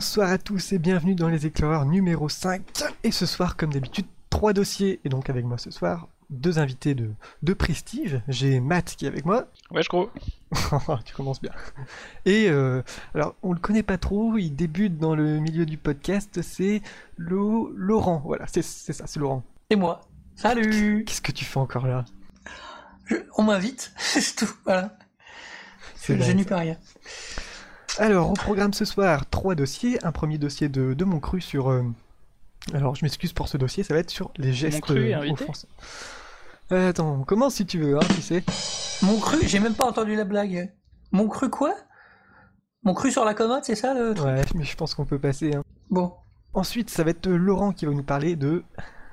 Bonsoir à tous et bienvenue dans les éclaireurs numéro 5. Et ce soir, comme d'habitude, trois dossiers. Et donc avec moi ce soir, deux invités de, de prestige. J'ai Matt qui est avec moi. Ouais, je crois. tu commences bien. Et euh, alors, on le connaît pas trop, il débute dans le milieu du podcast, c'est Lo- Laurent. Voilà, c'est ça, c'est Laurent. C'est moi. Salut Qu'est-ce que tu fais encore là? Je- On m'invite, c'est tout, voilà. C'est Je, n'y peux rien. Alors, au programme ce soir, trois dossiers. Un premier dossier de, de mon cru sur. euh, Alors, je m'excuse pour ce dossier, ça va être sur les gestes cru est euh, invité. Euh, attends, on commence si tu veux, hein, tu sais. Mon cru, j'ai même pas entendu la blague. Mon cru quoi? Mon cru sur la commode, c'est ça le truc? Ouais, mais je pense qu'on peut passer. hein. Bon. Ensuite, ça va être Laurent qui va nous parler de.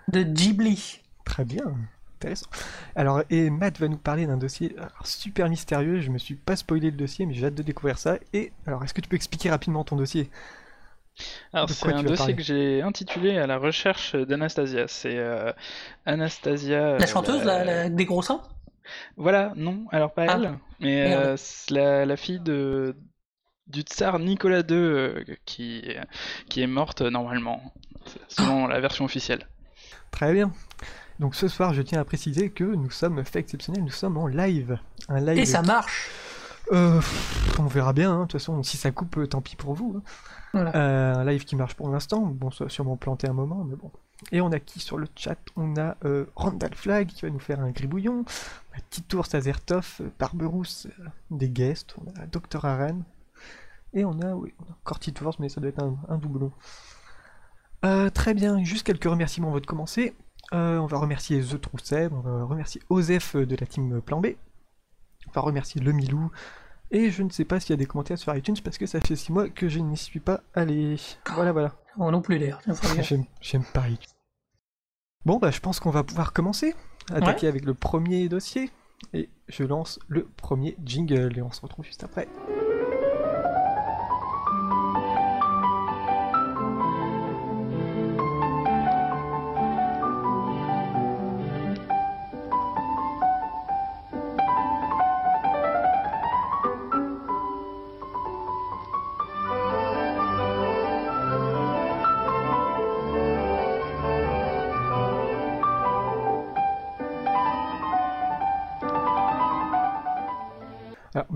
De Ghibli. Très bien, intéressant. Alors, et Matt va nous parler d'un dossier alors, super mystérieux. Je me suis pas spoilé le dossier, mais j'ai hâte de découvrir ça. Et alors, est-ce que tu peux expliquer rapidement ton dossier? Alors, c'est un dossier que j'ai intitulé À la recherche d'Anastasia. C'est euh, Anastasia. La euh, chanteuse, la, la- des gros seins? Voilà, non, alors pas Ah. elle, mais euh, c'est la, la fille de du tsar Nicolas II euh, qui, qui est morte euh, normalement, selon la version officielle. Très bien. Donc, ce soir, je tiens à préciser que nous sommes, fait exceptionnel, nous sommes en live. Un live. Et ça marche Euh, on verra bien, hein. de toute façon, si ça coupe, euh, tant pis pour vous. hein. Voilà. Euh, un live qui marche pour l'instant, bon, ça va sûrement planter un moment, mais bon. Et on a qui sur le chat? On a euh, Randall Flag qui va nous faire un gribouillon, on a Titour Sazertov, Barberousse, des guests, on a Dr. Aran, et on a, oui, on a encore Titours, mais ça doit être un, un doublon. Très bien, juste quelques remerciements avant de commencer. Euh, on va remercier The Trousseb, on va remercier Osef de la team Plan B, on va remercier Le Milou, et je ne sais pas s'il y a des commentaires sur iTunes parce que ça fait 6 mois que je n'y suis pas allé. Voilà, voilà. Oh non plus. J'aime, j'aime pas iTunes. Bon, bah, je pense qu'on va pouvoir commencer. Attaquer avec le premier dossier. Et je lance le premier jingle et on se retrouve juste après.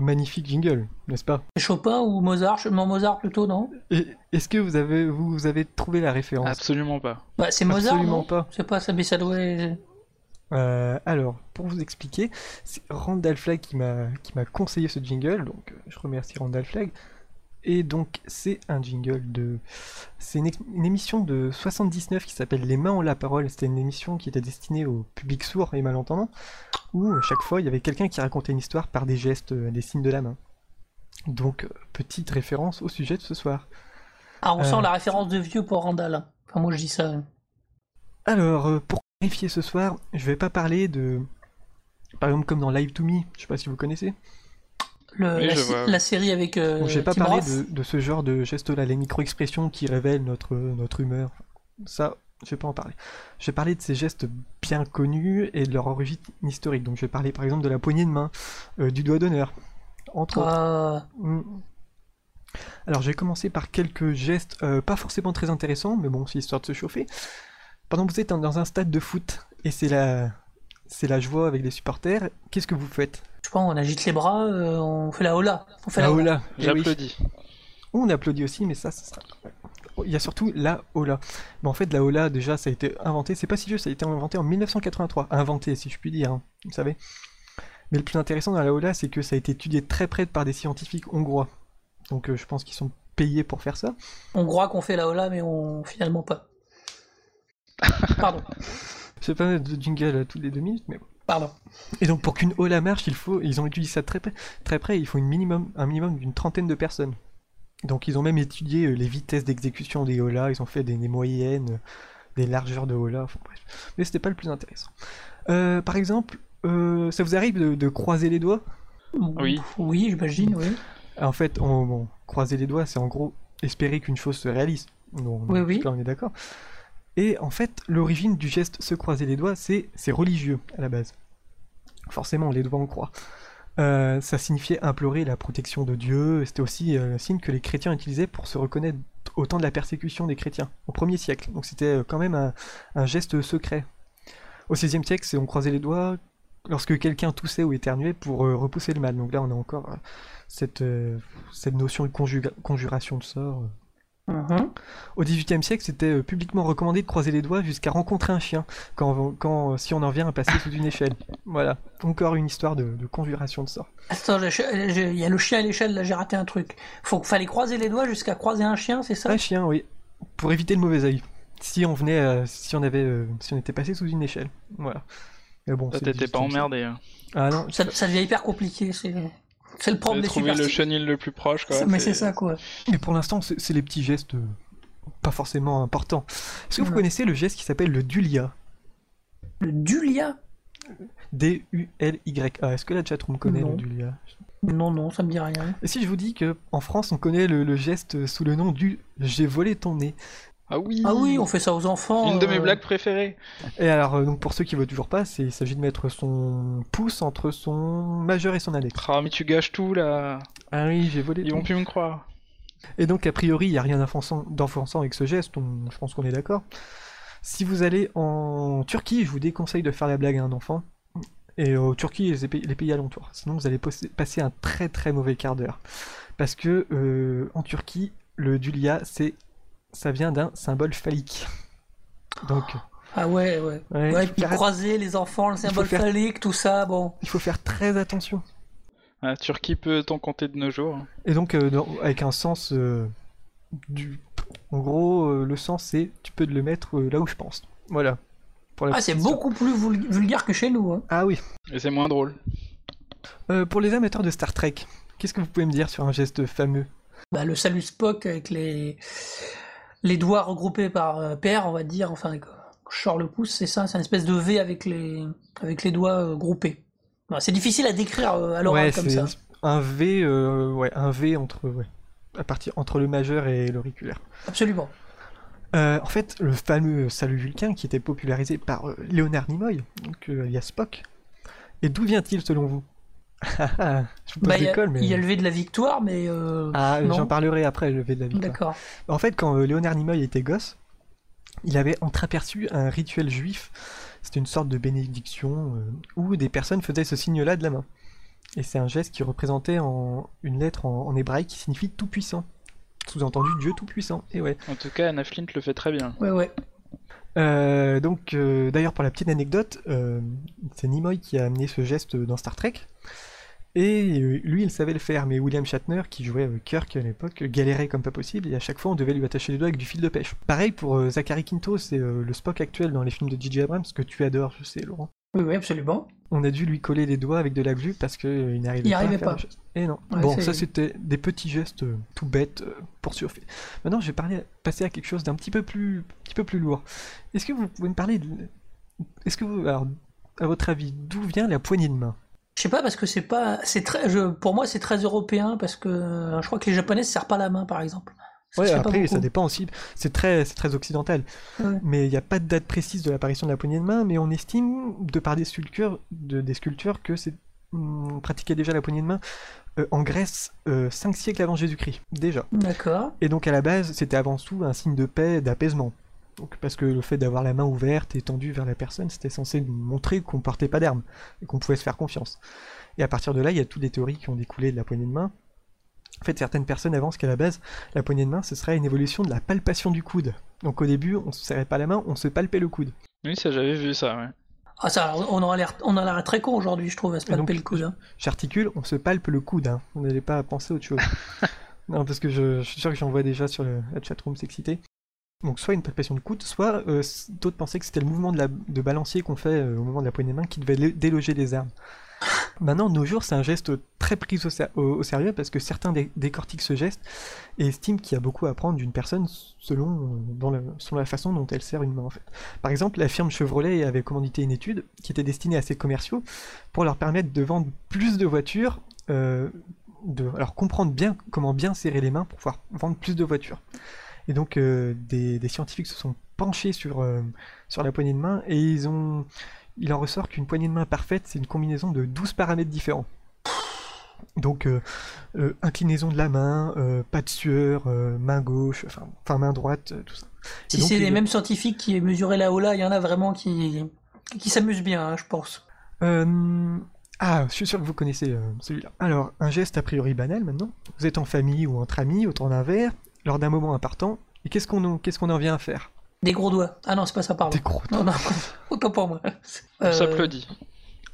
Magnifique jingle, n'est-ce pas? Chopin ou Mozart Je- Non, Mozart plutôt, non? Et Est-ce que vous avez, vous, vous avez trouvé la référence? Absolument pas. Bah, c'est Mozart, Absolument non? pas. C'est pas ça, mais ça doit... Euh, alors, pour vous expliquer, c'est Randall Flag qui m'a qui m'a conseillé ce jingle, donc euh, je remercie Randall Flag. Et donc, c'est un jingle de. C'est une, émission de 79 qui s'appelle Les mains ont la parole. C'était une émission qui était destinée au public sourd et malentendant, où à chaque fois il y avait quelqu'un qui racontait une histoire par des gestes, euh, des signes de la main. Donc, euh, petite référence au sujet de ce soir. Ah, on Euh, sent la référence de vieux pour Randall. Enfin, moi je dis ça. Alors, euh, pour clarifier ce soir, je vais pas parler de. Par exemple, comme dans Live to Me, je sais pas si vous connaissez. Le- Oui, la, série avec euh, Donc, j'ai pas Tim parlé de, de ce genre de gestes-là, les micro-expressions qui révèlent notre, notre humeur. Ça, je vais pas en parler. Je vais parler de ces gestes bien connus et de leur origine historique. Donc, je vais parler par exemple de la poignée de main, euh, du doigt d'honneur, entre autres. Ah, Mm. Alors, je vais commencer par quelques gestes euh, pas forcément très intéressants, mais bon, c'est histoire de se chauffer. Pendant que vous êtes dans un stade de foot et c'est la, c'est la joie avec les supporters, qu'est-ce que vous faites? Je sais pas, on agite les bras, euh, on fait la hola. On fait la, La hola. hola. Eh oui. J'applaudis. On applaudit aussi, mais ça, ça sera- Oh, Il y a surtout la hola. Mais en fait, la hola, déjà, ça a été inventé, c'est pas si vieux, ça a été inventé en 1983. Inventé, si je puis dire, hein, vous savez. Mais le plus intéressant dans la hola, c'est que ça a été étudié très près par des scientifiques hongrois. Donc euh, je pense qu'ils sont payés pour faire ça. On croit qu'on fait la hola, mais on finalement pas. Pardon, Je sais pas de jingle à toutes les deux minutes, mais bon. Pardon. Et donc pour qu'une hola marche, il faut, ils ont étudié ça très près, très près, il faut une minimum, un minimum d'une trentaine de personnes. Donc ils ont même étudié euh, les vitesses d'exécution des hola, ils ont fait des, des moyennes, euh, des largeurs de hola, enfin bref. Mais c'était pas le plus intéressant. Euh, par exemple, euh, ça vous arrive de, de croiser les doigts? Oui. Oui, j'imagine, oui. En fait, on, bon, croiser les doigts, c'est en gros espérer qu'une chose se réalise. Non, Oui, oui. Là, on est d'accord. Et en fait, l'origine du geste se croiser les doigts, c'est religieux à la base. Forcément, les doigts en croix. Euh, ça signifiait implorer la protection de Dieu. C'était aussi euh, un signe que les chrétiens utilisaient pour se reconnaître au temps de la persécution des chrétiens, au 1er siècle. Donc c'était euh, quand même un, geste secret. Au 16e siècle, on croisait les doigts lorsque quelqu'un toussait ou éternuait pour euh, repousser le mal. Donc là, on a encore euh, cette, euh, cette notion de conjuration de sort. Mhm. Au XVIIIe siècle, c'était euh, publiquement recommandé de croiser les doigts jusqu'à rencontrer un chien, quand, quand, si on en vient à passer sous une échelle. Voilà, encore une histoire de, de conjuration de sort. Attends, il y a le chien à l'échelle, là j'ai raté un truc. Faut fallait croiser les doigts jusqu'à croiser un chien, c'est ça? Un chien, oui, pour éviter le mauvais œil. Si on venait, euh, si on avait, euh, si on était passé sous une échelle, voilà. Mais bon, t'étais pas 18e siècle. emmerdé. Hein. Ah non, ça, ça devient hyper compliqué, c'est c'est le problème des trouvé le chenil le plus proche, quoi. Mais c'est ça quoi. mais pour l'instant, c'est les petits gestes euh, pas forcément importants. Est-ce que vous connaissez le geste qui s'appelle le dulia? Le Dulia? D-U-L-Y-A. Est-ce que la chatroom connaît Non. le dulia? Non, non, ça me dit rien. Et si je vous dis que en France, on connaît le, le geste sous le nom du j'ai volé ton nez Ah oui Ah oui, on fait ça aux enfants. Une de mes euh, blagues préférées. Et alors, euh, donc pour ceux qui voient toujours pas, c'est- il s'agit de mettre son pouce entre son majeur et son index. Ah, mais tu gâches tout, là. Ah oui, j'ai volé Ils ton vont plus me croire. Et donc, a priori, il n'y a rien d'offensant d'offensant avec ce geste, on- je pense qu'on est d'accord. Si vous allez en Turquie, je vous déconseille de faire la blague à un enfant. Et au Turquie et les pays, les pays alentours. Sinon, vous allez posser- passer un très très mauvais quart d'heure. Parce que euh, en Turquie, le dulia, c'est, ça vient d'un symbole phallique. Donc, Ah ouais, ouais. ouais, Ouais, puis croiser les enfants, le symbole faire- phallique, tout ça, bon. il faut faire très attention. Ah, Turquie peut t'en compter de nos jours. hein? Et donc, euh, dans- avec un sens euh, du. En gros, euh, le sens, c'est tu peux le mettre euh, là où je pense. Voilà. Pour la Ah, c'est beaucoup plus vul- vulgaire que chez nous. Hein. Ah oui. Et c'est moins drôle. Euh, pour les amateurs de Star Trek, qu'est-ce que vous pouvez me dire sur un geste fameux? Bah, le salut Spock avec les, les doigts regroupés par euh, paire, on va dire, enfin, je sors le pouce, c'est ça, c'est une espèce de V avec les, avec les doigts euh, groupés. C'est difficile à décrire euh, à l'oral Ouais, comme ça. un V, euh, ouais, un V entre, ouais, à partir entre le majeur et l'auriculaire. Absolument. Euh, en fait, le fameux salut vulcain qui était popularisé par euh, Leonard Nimoy, donc alias Spock. Et d'où vient-il selon vous? Je pose Bah, mais il y a le V de la victoire, mais. euh, ah, j'en parlerai après le V de la victoire. D'accord. En fait, quand euh, Léonard Nimoy était gosse, il avait entreaperçu un rituel juif. C'était une sorte de bénédiction euh, où des personnes faisaient ce signe-là de la main. Et c'est un geste qui représentait en une lettre en, en hébraïque qui signifie tout puissant. Sous-entendu Dieu tout puissant. Et ouais. En tout cas, Anna Flint le fait très bien. Ouais, ouais. Euh, donc, euh, d'ailleurs, pour la petite anecdote, euh, c'est Nimoy qui a amené ce geste dans Star Trek. Et euh, lui, il savait le faire, mais William Shatner, qui jouait euh, Kirk à l'époque, galérait comme pas possible, et à chaque fois, on devait lui attacher les doigts avec du fil de pêche. Pareil pour euh, Zachary Quinto, c'est le Spock actuel dans les films de J.J. Abrams, que tu adores, je sais, Laurent. Oui, oui, absolument. On a dû lui coller les doigts avec de la glu parce qu'il n'arrivait pas arrivait à faire pas. Et non. Ouais, bon, ça c'était des petits gestes tout bêtes pour surfer. Maintenant, je vais parler, passer à quelque chose d'un petit peu plus, petit peu plus lourd. Est-ce que vous pouvez me parler de... Est-ce que vous, alors, à votre avis, d'où vient la poignée de main? Je sais pas parce que c'est pas, c'est très, je, pour moi c'est très européen parce que euh, je crois que les Japonais se serrent pas la main par exemple. Ouais, après, ça dépend aussi. C'est très, c'est très occidental. Ouais. Mais il n'y a pas de date précise de l'apparition de la poignée de main, mais on estime, de par des sculptures, de, des sculptures, que c'est on pratiquait déjà la poignée de main euh, en Grèce 5 siècles avant Jésus-Christ, déjà. D'accord. Et donc à la base, c'était avant tout un signe de paix, d'apaisement. Donc, parce que le fait d'avoir la main ouverte et tendue vers la personne, c'était censé montrer qu'on portait pas d'armes et qu'on pouvait se faire confiance. Et à partir de là, il y a toutes les théories qui ont découlé de la poignée de main. En fait, certaines personnes avancent qu'à la base, la poignée de main, ce serait une évolution de la palpation du coude. Donc au début, on se serrait pas la main, on se palpait le coude. Oui, ça, j'avais vu ça, ouais. Ah ça, on a l'air, on a l'air très con aujourd'hui, je trouve, à se donc, palper le coude. hein. J'articule, on se palpe le coude. Hein. Vous n'allez pas penser à autre chose. non, parce que je, je suis sûr que j'en vois déjà sur le, la chatroom s'exciter. Donc soit une palpation de coude, soit euh, d'autres pensaient que c'était le mouvement de, la, de balancier qu'on fait euh, au moment de la poignée de main qui devait déloger les armes. Maintenant, de nos jours, c'est un geste très pris au, ser- au- au sérieux parce que certains dé- décortiquent ce geste et estiment qu'il y a beaucoup à apprendre d'une personne selon, euh, dans le- selon la façon dont elle serre une main en fait. Par exemple, la firme Chevrolet avait commandité une étude qui était destinée à ses commerciaux pour leur permettre de vendre plus de voitures, euh, de alors comprendre bien comment bien serrer les mains pour pouvoir vendre plus de voitures. Et donc euh, des, des scientifiques se sont penchés sur, euh, sur la poignée de main et ils ont il en ressort qu'une poignée de main parfaite, c'est une combinaison de 12 paramètres différents. Donc, euh, inclinaison de la main, pas de sueur, main gauche, enfin, enfin main droite, tout ça. Si c'est les mêmes scientifiques qui mesuraient la là, il y en a vraiment qui, qui s'amusent bien, hein, je pense. Euh, Ah, je suis sûr que vous connaissez euh, celui-là. Alors, un geste a priori banal maintenant. Vous êtes en famille ou entre amis autour d'un verre, lors d'un moment important, et qu'est-ce qu'on en, qu'est-ce qu'on en vient à faire? Des gros doigts. Ah non, c'est pas ça, pardon. Des gros Non, non, autant pour moi. On Euh, s'applaudit.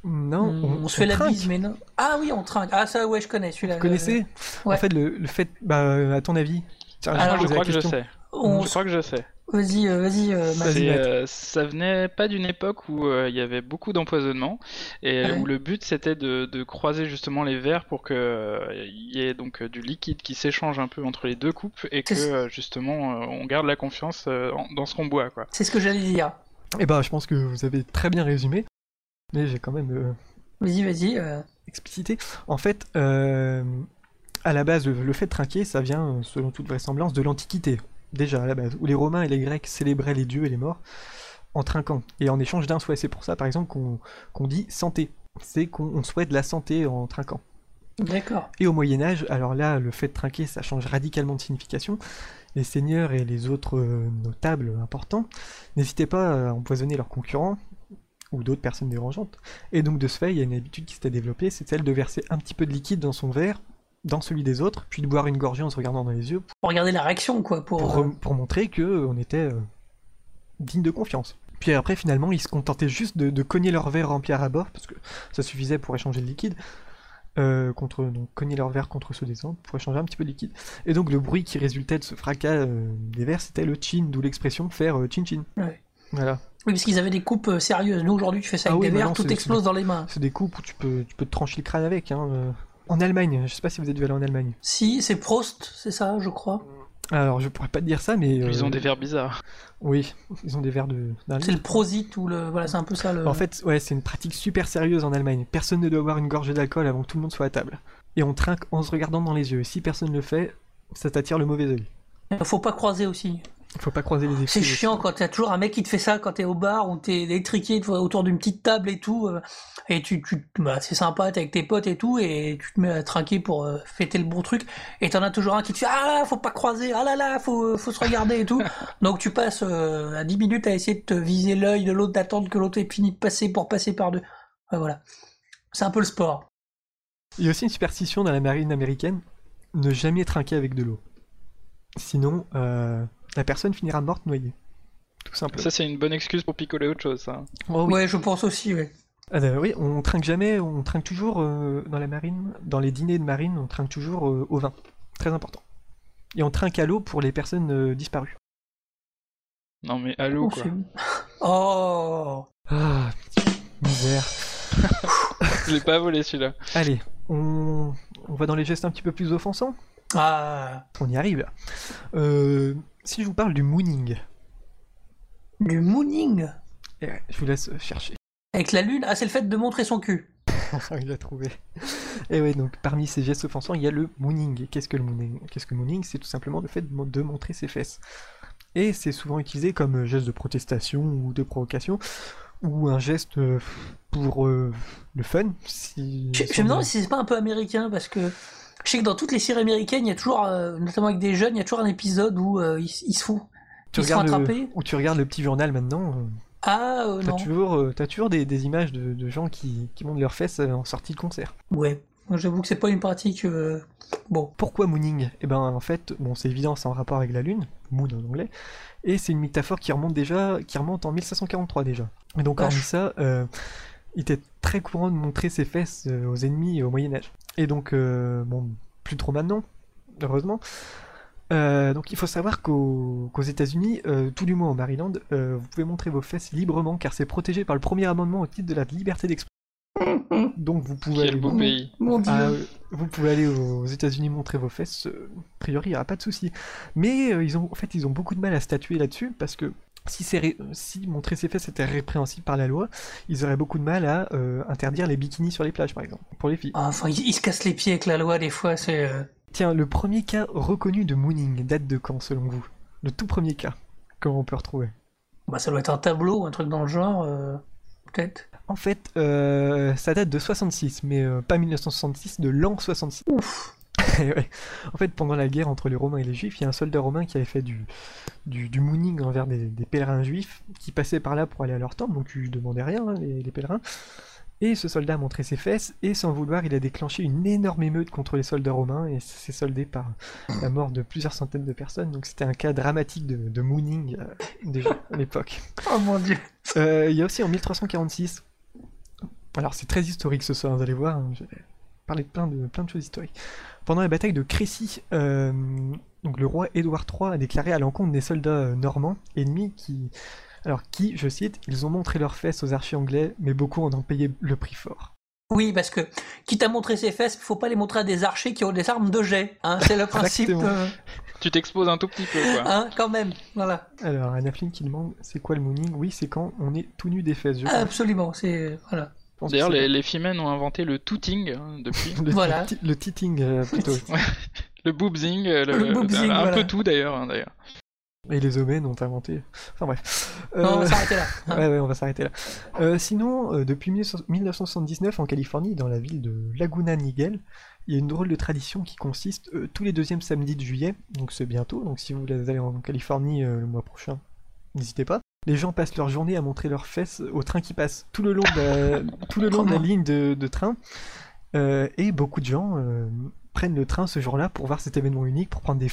Non, on, on, on se fait la bise, mais non. Ah oui, on trinque. Ah ça, ouais, je connais celui-là. Vous connaissez? Ouais. En fait, le, le fait, bah, à ton avis Tiens, Alors, je crois que je sais. On Je crois que je sais. Vas-y, euh, vas-y, euh, euh, ça venait pas d'une époque où euh, il y avait beaucoup d'empoisonnement et Ouais. où le but c'était de, de croiser justement les verres pour que euh, il y ait donc du liquide qui s'échange un peu entre les deux coupes et que justement euh, on garde la confiance euh, en- dans ce qu'on boit quoi. C'est ce que j'allais dire. Eh ben, je pense que vous avez très bien résumé, mais j'ai quand même euh, Vas-y, vas-y. euh. explicité. En fait, euh, à la base, le, fait de trinquer, ça vient, selon toute vraisemblance, de l'Antiquité. Déjà, à la base, où les Romains et les Grecs célébraient les dieux et les morts en trinquant. Et en échange d'un souhait. C'est pour ça, par exemple, qu'on dit santé. C'est qu'on on souhaite la santé en trinquant. D'accord. Et au Moyen Âge, alors là, le fait de trinquer, ça change radicalement de signification. Les seigneurs et les autres euh, notables importants n'hésitaient pas à empoisonner leurs concurrents ou d'autres personnes dérangeantes. Et donc de ce fait, il y a une habitude qui s'était développée, c'est celle de verser un petit peu de liquide dans son verre, dans celui des autres, puis de boire une gorgée en se regardant dans les yeux Pour regarder la réaction, quoi. Pour, pour, euh, pour montrer que euh, était euh, digne de confiance. Puis après, finalement, ils se contentaient juste de, de cogner leur verre rempli à rabord, parce que ça suffisait pour échanger le liquide, euh, contre, donc cogner leur verre contre ceux des autres pour échanger un petit peu de liquide. Et donc le bruit qui résultait de ce fracas euh, des verres, c'était le chin, d'où l'expression faire chin chin. Ouais. Voilà. Oui, parce qu'ils avaient des coupes sérieuses. Nous, aujourd'hui, tu fais ça Ah avec oui, des verres, tout explose dans les mains. C'est des coupes où tu peux, tu peux te trancher le crâne avec. Hein. En Allemagne, je sais pas si vous êtes déjà allé en Allemagne. Si, c'est Prost, c'est ça, je crois. Alors je pourrais pas te dire ça, mais... Ils euh, ont des verres bizarres. Oui, ils ont des verres de... C'est le. Prosit ou le. Voilà, c'est un peu ça le. En fait, ouais, c'est une pratique super sérieuse en Allemagne. Personne ne doit boire une gorgée d'alcool avant que tout le monde soit à table. Et on trinque en se regardant dans les yeux. Et si personne le fait, ça t'attire le mauvais œil. Faut pas croiser aussi. Faut pas croiser les C'est chiant quand t'as toujours un mec qui te fait ça quand t'es au bar ou t'es électriqué autour d'une petite table et tout. euh, et tu, tu bah, c'est sympa, t'es avec tes potes et tout, et tu te mets à trinquer pour euh, fêter le bon truc. Et t'en as toujours un qui te fait Ah là, faut pas croiser, ah là là, faut, faut se regarder et tout. Donc tu passes euh, à 10 minutes à essayer de te viser l'œil de l'autre, d'attendre que l'autre ait fini de passer pour passer par deux. Ouais, voilà. C'est un peu le sport. Il y a aussi une superstition dans la marine américaine ne jamais trinquer avec de l'eau. Sinon, euh, la personne finira morte noyée. Tout simplement. Ça c'est une bonne excuse pour picoler autre chose ça. Oh oui. Ouais, je pense aussi, ouais. Ah, bah oui, on trinque jamais, on trinque toujours euh, dans la marine, dans les dîners de marine, on trinque toujours euh, au vin. Très important. Et on trinque à l'eau pour les personnes euh, disparues. Non mais allô Oh, quoi. Oh Ah, misère. Je l'ai pas volé celui-là. Allez, on, on va dans les gestes un petit peu plus offensants. Ah On y arrive. Euh, si je vous parle du mooning, Du mooning eh ouais, je vous laisse chercher. Avec la lune Ah, c'est le fait de montrer son cul. il a trouvé. Et oui, donc parmi ces gestes offensants, il y a le mooning. Qu'est-ce que le mooning? Qu'est-ce que le mooning? C'est tout simplement le fait de, mo- de montrer ses fesses. Et c'est souvent utilisé comme euh, geste de protestation ou de provocation, ou un geste euh, pour euh, le fun. Si, Je, me demande si c'est pas un peu américain parce que je sais que dans toutes les séries américaines, il y a toujours, euh, notamment avec des jeunes, il y a toujours un épisode où euh, ils, ils se font, tu ils se font le, ou tu regardes le petit journal maintenant. euh, Ah euh, T'as non. toujours, t'as toujours des, des images de, de gens qui, qui montent leurs fesses en sortie de concert. Ouais. J'avoue que c'est pas une pratique. Bon. Pourquoi mooning? Eh ben en fait, bon c'est évident, c'est en rapport avec la lune, moon en anglais, et c'est une métaphore qui remonte déjà, qui remonte en 1543 déjà. Et donc hormis ça, euh, il était très courant de montrer ses fesses euh, aux ennemis au Moyen Âge. Et donc euh, bon, plus trop maintenant, heureusement. Euh, donc il faut savoir qu'aux qu'aux États-Unis, euh, tout du moins au Maryland, euh, vous pouvez montrer vos fesses librement car c'est protégé par le premier amendement au titre de la liberté d'expression. Donc vous pouvez Quel aller beau pays. Mon dieu. ah, euh, vous pouvez aller aux États-Unis montrer vos fesses, euh, a priori il n'y aura pas de souci. Mais euh, ils ont, en fait, ils ont beaucoup de mal à statuer là-dessus parce que si, ré- si montrer ses fesses était répréhensible par la loi, ils auraient beaucoup de mal à euh, interdire les bikinis sur les plages par exemple, pour les filles. Ah, Enfin, ils, se cassent les pieds avec la loi des fois. C'est. euh, Tiens, le premier cas reconnu de mooning date de quand selon vous? Le tout premier cas, comment on peut retrouver? Bah, ça doit être un tableau, un truc dans le genre, euh, peut-être. En fait, euh, ça date de 66, mais euh, pas 1966, de l'an 66. Ouf. En fait, pendant la guerre entre les Romains et les Juifs, il y a un soldat romain qui avait fait du, du, du mooning envers des, des pèlerins juifs qui passaient par là pour aller à leur temple, donc ils demandaient rien, hein, les, les pèlerins. Et ce soldat a montré ses fesses, et sans vouloir, il a déclenché une énorme émeute contre les soldats romains, et s'est soldé par la mort de plusieurs centaines de personnes. Donc c'était un cas dramatique de, de mooning euh, déjà à l'époque. Oh mon dieu. Euh, il y a aussi en 1346. Alors c'est très historique ce soir, vous allez voir. hein, je vais parler de plein de, plein de choses historiques. Pendant la bataille de Crécy, euh, donc le roi Édouard III a déclaré à l'encontre des soldats euh, normands ennemis qui, alors qui, je cite, ils ont montré leurs fesses aux archers anglais, mais beaucoup en ont payé le prix fort. Oui, parce que quitte à montrer ses fesses, faut pas les montrer à des archers qui ont des armes de jet. Hein, c'est le principe. De- Tu t'exposes un tout petit peu, quoi. Hein, quand même. Voilà. Alors Anna Flynn qui demande c'est quoi le mooning Oui, c'est quand on est tout nu des fesses. Je. Absolument. C'est voilà. D'ailleurs, les, les femmes ont inventé le tooting hein, depuis. le, Voilà. le ti- le titting euh, plutôt. le boobzing, euh, le, Le boobzing, un voilà. peu tout d'ailleurs. hein, d'ailleurs. Et les homènes ont inventé. Enfin bref. Non, on Euh, va s'arrêter là. hein. Ouais, ouais, on va s'arrêter là. Euh, sinon, euh, depuis 1979, en Californie, dans la ville de Laguna Niguel, il y a une drôle de tradition qui consiste euh, tous les deuxièmes samedis de juillet, donc c'est bientôt, donc si vous voulez aller en Californie euh, le mois prochain, n'hésitez pas. Les gens passent leur journée à montrer leurs fesses au train qui passe tout le long de la, tout le long de la Comment ligne de, de train. Euh, et beaucoup de gens euh, prennent le train ce jour-là pour voir cet événement unique, pour prendre des,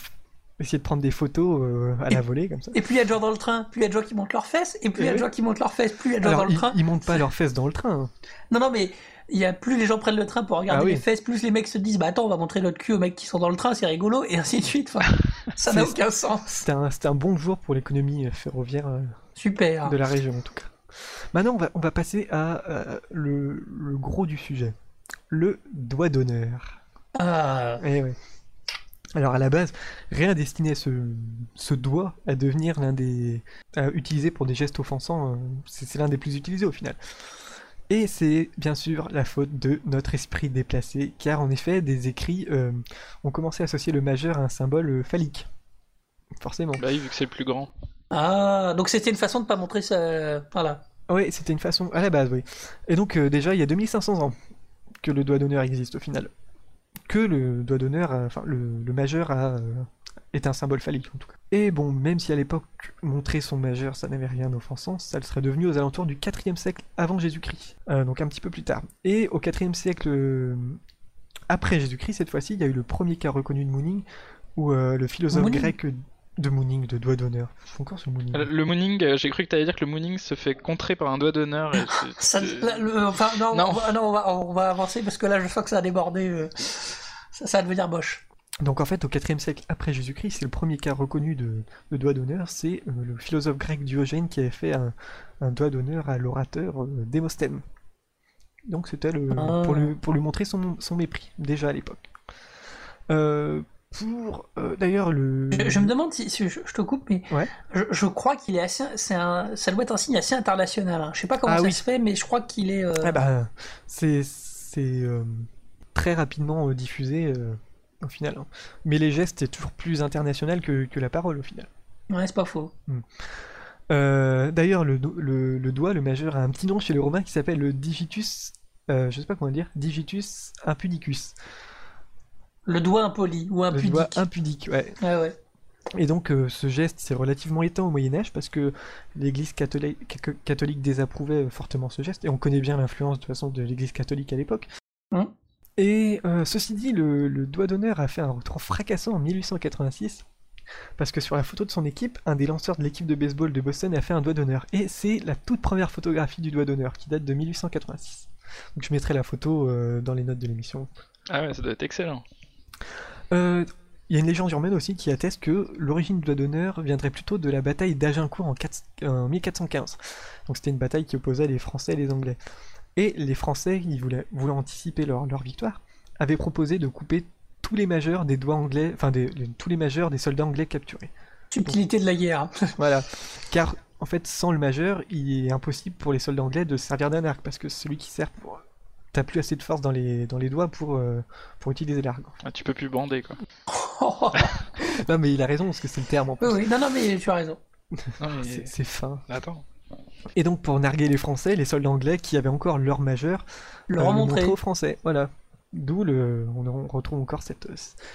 essayer de prendre des photos euh, à la volée comme ça. Et plus il y a de gens dans le train, plus il y a de gens qui montent leurs fesses, et plus il y a de Oui. gens qui montent leurs fesses, plus il y a de gens Alors, dans le ils, train. ils montent pas leurs fesses dans le train. hein. Non, non, mais il y a plus les gens prennent le train pour regarder Ah oui. les fesses, plus les mecs se disent bah attends, on va montrer notre cul aux mecs qui sont dans le train, c'est rigolo, et ainsi de suite. Enfin, ça n'a aucun sens. C'était un, bon jour pour l'économie ferroviaire Super. de la région en tout cas. Maintenant, on va, on va passer à euh, le, le gros du sujet. Le doigt d'honneur. Ah, Eh ouais. Alors à la base, rien destiné ce, ce doigt à devenir l'un des... à utiliser pour des gestes offensants. euh, C'est c'est l'un des plus utilisés au final. Et c'est bien sûr la faute de notre esprit déplacé, car en effet, des écrits euh, ont commencé à associer le majeur à un symbole phallique. Forcément. Bah oui, vu que c'est le plus grand. Ah, donc c'était une façon de pas montrer ça. Voilà. Oui, c'était une façon à la base, oui. Et donc euh, déjà, il y a 2500 ans que le doigt d'honneur existe au final. Que le doigt d'honneur, enfin le, le majeur a, euh, est un symbole phallique en tout cas. Et bon, même si à l'époque montrer son majeur ça n'avait rien d'offensant, ça le serait devenu aux alentours du 4e siècle avant Jésus-Christ. Euh, donc un petit peu plus tard. Et au 4e siècle après Jésus-Christ, cette fois-ci, il y a eu le premier cas reconnu de mooning où le philosophe Mooning grec de mooning, de doigt d'honneur. Encore ce mooning. Le, le mooning, euh, j'ai cru que t'allais dire que le mooning se fait contrer par un doigt d'honneur. et c'est- Ça, c'est- là, le- enfin, non, Non. On, va, non, on va, on va avancer parce que là, je sens que ça a débordé. euh, ça, ça va devenir moche. Donc en fait, au 4 siècle après Jésus-Christ, c'est le premier cas reconnu de, de doigt d'honneur, c'est euh, le philosophe grec Diogène qui avait fait un, un doigt d'honneur à l'orateur euh, Démosthène. Donc c'était le, Ah. pour, lui, pour lui montrer son, son mépris, déjà à l'époque. Euh, pour euh, d'ailleurs le... Je, je me demande si, si je, je te coupe, mais Ouais. je, je crois qu'il est assez. C'est un, ça doit être un signe assez international. hein. Je sais pas comment Ah ça oui. se fait, mais je crois qu'il est. euh, Ah bah, c'est c'est, euh, très rapidement euh, diffusé au final. hein. Mais les gestes, c'est toujours plus international que, que la parole au final. Ouais, c'est pas faux. Euh, D'ailleurs, le, do- le, le doigt, le majeur, a un petit nom chez les Romains qui s'appelle le digitus, je sais pas comment dire, digitus impudicus. Le doigt impoli ou Le impudique. doigt impudique, ouais. Ouais, ouais. Et donc, euh, ce geste, c'est relativement éteint au Moyen-Âge parce que l'Église catholique, ca- catholique désapprouvait euh, fortement ce geste, et on connaît bien l'influence de toute façon de l'Église catholique à l'époque. Hum. Et euh, ceci dit, le, le doigt d'honneur a fait un retour fracassant en 1886 parce que sur la photo de son équipe, un des lanceurs de l'équipe de baseball de Boston a fait un doigt d'honneur. Et c'est la toute première photographie du doigt d'honneur qui date de 1886. Donc je mettrai la photo euh, dans les notes de l'émission. Ah ouais, ça doit être excellent. Euh, Il y a une légende urbaine aussi qui atteste que l'origine du doigt d'honneur viendrait plutôt de la bataille d'Agincourt en, 4 en 1415. Donc c'était une bataille qui opposait les Français et les Anglais. Et les Français, ils voulaient, anticiper leur, leur victoire, avaient proposé de couper tous les majeurs des doigts anglais, enfin des- les- tous les majeurs des soldats anglais capturés. Subtilité de la guerre. hein. Voilà. Car en fait, sans le majeur, il est impossible pour les soldats anglais de se servir d'un arc parce que celui qui sert pour t'as plus assez de force dans les, dans les doigts pour, euh, pour utiliser l'arc. Ah, tu peux plus bander quoi. Non mais il a raison parce que c'est le terme en plus. oui, oui. Non, non, mais tu as raison. Mais... C'est fin. Attends. Et donc pour narguer les Français, les soldats anglais qui avaient encore leur majeur Le euh, le remontrer. montraient aux Français. Voilà. D'où le, on, retrouve encore cette,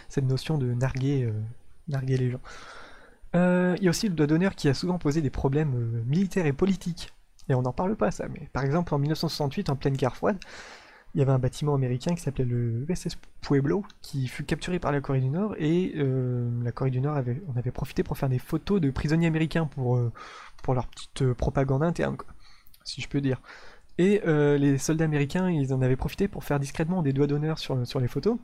cette notion de narguer, euh, narguer les gens. Euh, Il y a aussi le doigt d'honneur qui a souvent posé des problèmes euh, militaires et politiques. Et on n'en parle pas ça, mais par exemple en 1968, en pleine guerre froide, il y avait un bâtiment américain qui s'appelait le USS Pueblo qui fut capturé par la Corée du Nord et euh, la Corée du Nord avait, on avait profité pour faire des photos de prisonniers américains pour, euh, pour leur petite euh, propagande interne, quoi, si je peux dire. Et les soldats américains, ils en avaient profité pour faire discrètement des doigts d'honneur sur, sur les photos.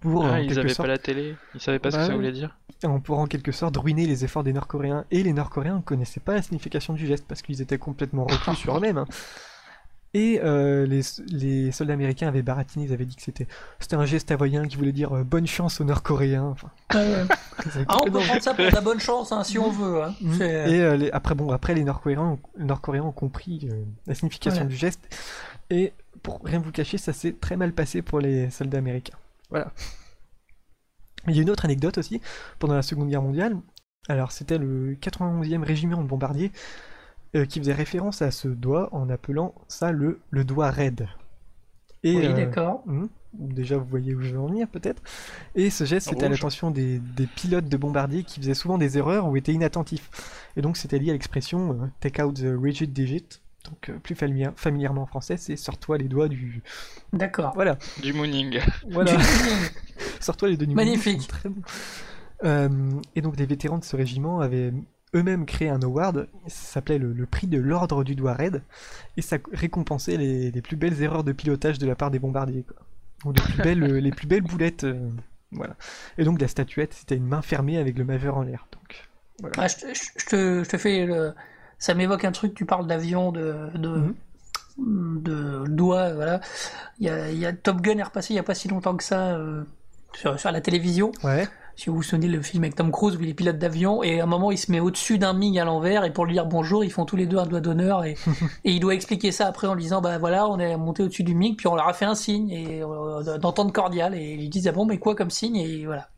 Pour, en Ah, ils quelque avaient sorte, pas la télé, ils savaient pas ce Bah que ça ouais. voulait dire. en- pour en quelque sorte ruiner les efforts des Nord-Coréens. Et les Nord-Coréens ne connaissaient pas la signification du geste parce qu'ils étaient complètement reclus sur eux-mêmes. hein. Et euh, les, les soldats américains avaient baratiné, ils avaient dit que c'était c'était un geste hawaïen qui voulait dire euh, bonne chance aux Nord-Coréens. Enfin, avaient Ah, on peut prendre ça pour de la bonne chance, hein, si on veut. hein. Mhm. Et euh, les- après, bon, après les Nord-Coréens, ont- les Nord-Coréens ont compris euh, la signification Ouais. du geste. Et pour rien vous cacher, ça s'est très mal passé pour les soldats américains. Voilà. Il y a une autre anecdote aussi, pendant la Seconde Guerre mondiale. Alors, c'était le 91e régiment de bombardiers euh, qui faisait référence à ce doigt en appelant ça le, le doigt raide. Et, Oui, euh, d'accord. Mhm. Déjà, vous voyez où je veux en venir, peut-être. Et ce geste, c'était à l'attention des, des pilotes de bombardiers qui faisaient souvent des erreurs ou étaient inattentifs. Et donc, c'était lié à l'expression euh, take out the rigid digit. Donc, euh, plus famili- familièrement en français, c'est sors-toi les doigts du. D'accord. Voilà, Du mooning. voilà. Sors-toi les doigts du Magnifique. c'est Très bon. Euh, et donc, les vétérans de ce régiment avaient eux-mêmes créé un award, ça s'appelait le, le prix de l'ordre du doigt raide, et ça récompensait les, les plus belles erreurs de pilotage de la part des bombardiers, quoi. Ou les plus belles, les plus belles boulettes, euh, voilà. Et donc la statuette, c'était une main fermée avec le majeur en l'air, donc voilà. Ah, je, te- je- je te, je te fais le... Ça m'évoque un truc, tu parles d'avion, de, de, Mhm. de doigts, voilà. Il y a, il y a Top Gun est repassé il n'y a pas si longtemps que ça euh, sur, sur la télévision. Ouais, Si vous vous souvenez le film avec Tom Cruise où il est pilote d'avion et à un moment il se met au-dessus d'un MiG à l'envers et pour lui dire bonjour ils font tous les deux un doigt d'honneur et, et il doit expliquer ça après en disant bah voilà on est monté au-dessus du MiG puis on leur a fait un signe et euh, d'entente cordiale et ils disent ah bon mais quoi comme signe et voilà.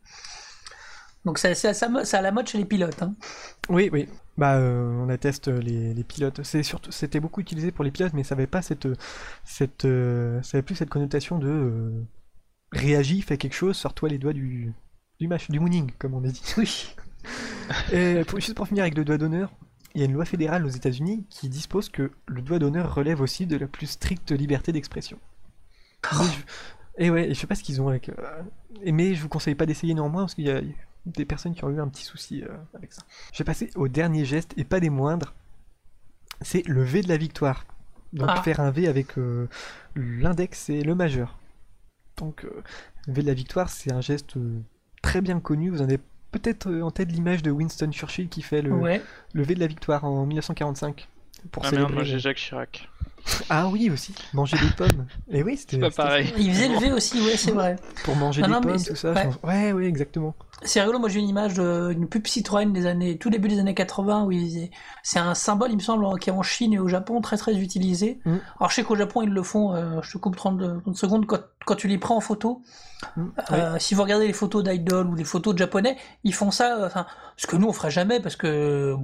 Donc ça, ça, ça, ça a la mode chez les pilotes. Hein. oui, oui. Bah, euh, on atteste les, les pilotes. C'est surtout, c'était beaucoup utilisé pour les pilotes, mais ça avait pas cette, cette, euh, ça avait plus cette connotation de euh, réagis, fais quelque chose, sors-toi les doigts du, du match, du mooning, comme on a dit. Oui. Et pour- juste pour finir avec le doigt d'honneur, il y a une loi fédérale aux États-Unis qui dispose que le doigt d'honneur relève aussi de la plus stricte liberté d'expression. Je- Et ouais, et je sais pas ce qu'ils ont avec. euh, Mais je vous conseille pas d'essayer néanmoins parce qu'il y a des personnes qui ont eu un petit souci euh, avec ça. Je vais passer au dernier geste et pas des moindres. C'est le V de la victoire. Donc Ah. faire un V avec euh, l'index et le majeur. Donc le V de la victoire, c'est un geste très bien connu. Vous en avez peut-être euh, en tête l'image de Winston Churchill qui fait le, Ouais. le V de la victoire en 1945. Pour Ah merde, moi j'ai Jacques Chirac. Ah oui aussi, manger des pommes. Et oui, c'était C'est pas pareil. Il faisait le V aussi, ouais, c'est vrai. Pour manger Non, des non, pommes, c'est- tout ça. ouais. je pense- Ouais, ouais, exactement. C'est rigolo, moi j'ai une image d'une pub Citroën des années, tout début des années 80 où ils- c'est un symbole, il me semble, qui est en Chine et au Japon très très utilisé. Mm. Alors je sais qu'au Japon ils le font, euh, je te coupe 30, 30 secondes, quand, quand tu les prends en photo, Mm. euh, si vous regardez les photos d'idol ou les photos de japonais, ils font ça, euh, enfin, ce que nous on ferait jamais parce que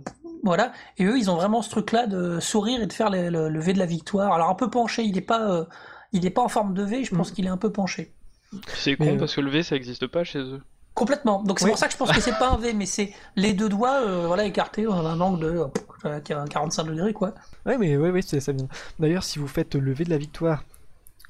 voilà, et eux ils ont vraiment ce truc là de sourire et de faire le, le- le V de la victoire. Alors un peu penché, il est pas, euh, il est pas en forme de V, je pense Mm. qu'il est un peu penché. C'est con euh, parce que le V ça existe pas chez eux. Complètement. Donc c'est Oui. pour ça que je pense que c'est pas un V, mais c'est les deux doigts euh, voilà, écartés dans un angle de euh, 45 degrés, quoi. Ouais, mais ouais, ouais, c'est- ça vient. D'ailleurs, si vous faites le V de la victoire,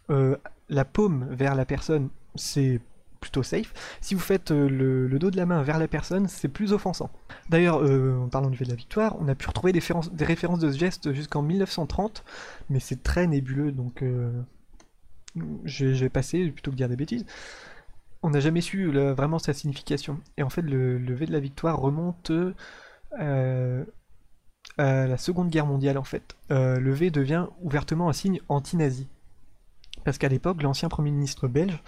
euh, la paume vers la personne, c'est plutôt safe. Si vous faites euh, le, dos de la main vers la personne, c'est plus offensant. D'ailleurs, euh, en parlant du V de la victoire, on a pu retrouver des, références- de ce geste jusqu'en 1930, mais c'est très nébuleux, donc euh, je, vais passer plutôt que dire des bêtises. On n'a jamais su vraiment sa signification. Et en fait, le, V de la victoire remonte à la Seconde Guerre mondiale en fait. Le V devient ouvertement un signe anti-nazi. Parce qu'à l'époque, l'ancien Premier ministre belge,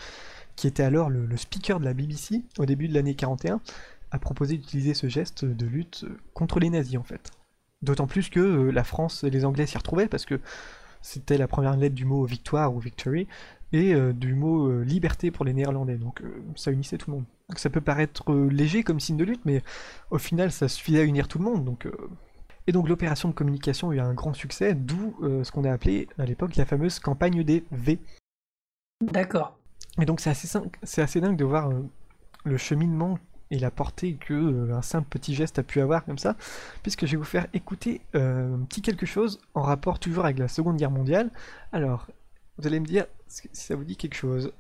qui était alors le, speaker de la BBC au début de l'année 41, a proposé d'utiliser ce geste de lutte contre les nazis en fait. D'autant plus que euh, la France et les Anglais s'y retrouvaient parce que c'était la première lettre du mot victoire ou victory et euh, du mot euh, liberté pour les Néerlandais. Donc ça unissait tout le monde. Donc ça peut paraître léger comme signe de lutte, mais au final ça suffisait à unir tout le monde. Donc Et donc l'opération de communication a eu un grand succès, d'où ce qu'on a appelé à l'époque la fameuse campagne des V. D'accord. Et donc c'est assez, assez dingue de voir euh, le cheminement et la portée que euh, un simple petit geste a pu avoir comme ça, puisque je vais vous faire écouter euh, un petit quelque chose en rapport toujours avec la Seconde Guerre mondiale. Alors, vous allez me dire si si ça vous dit quelque chose.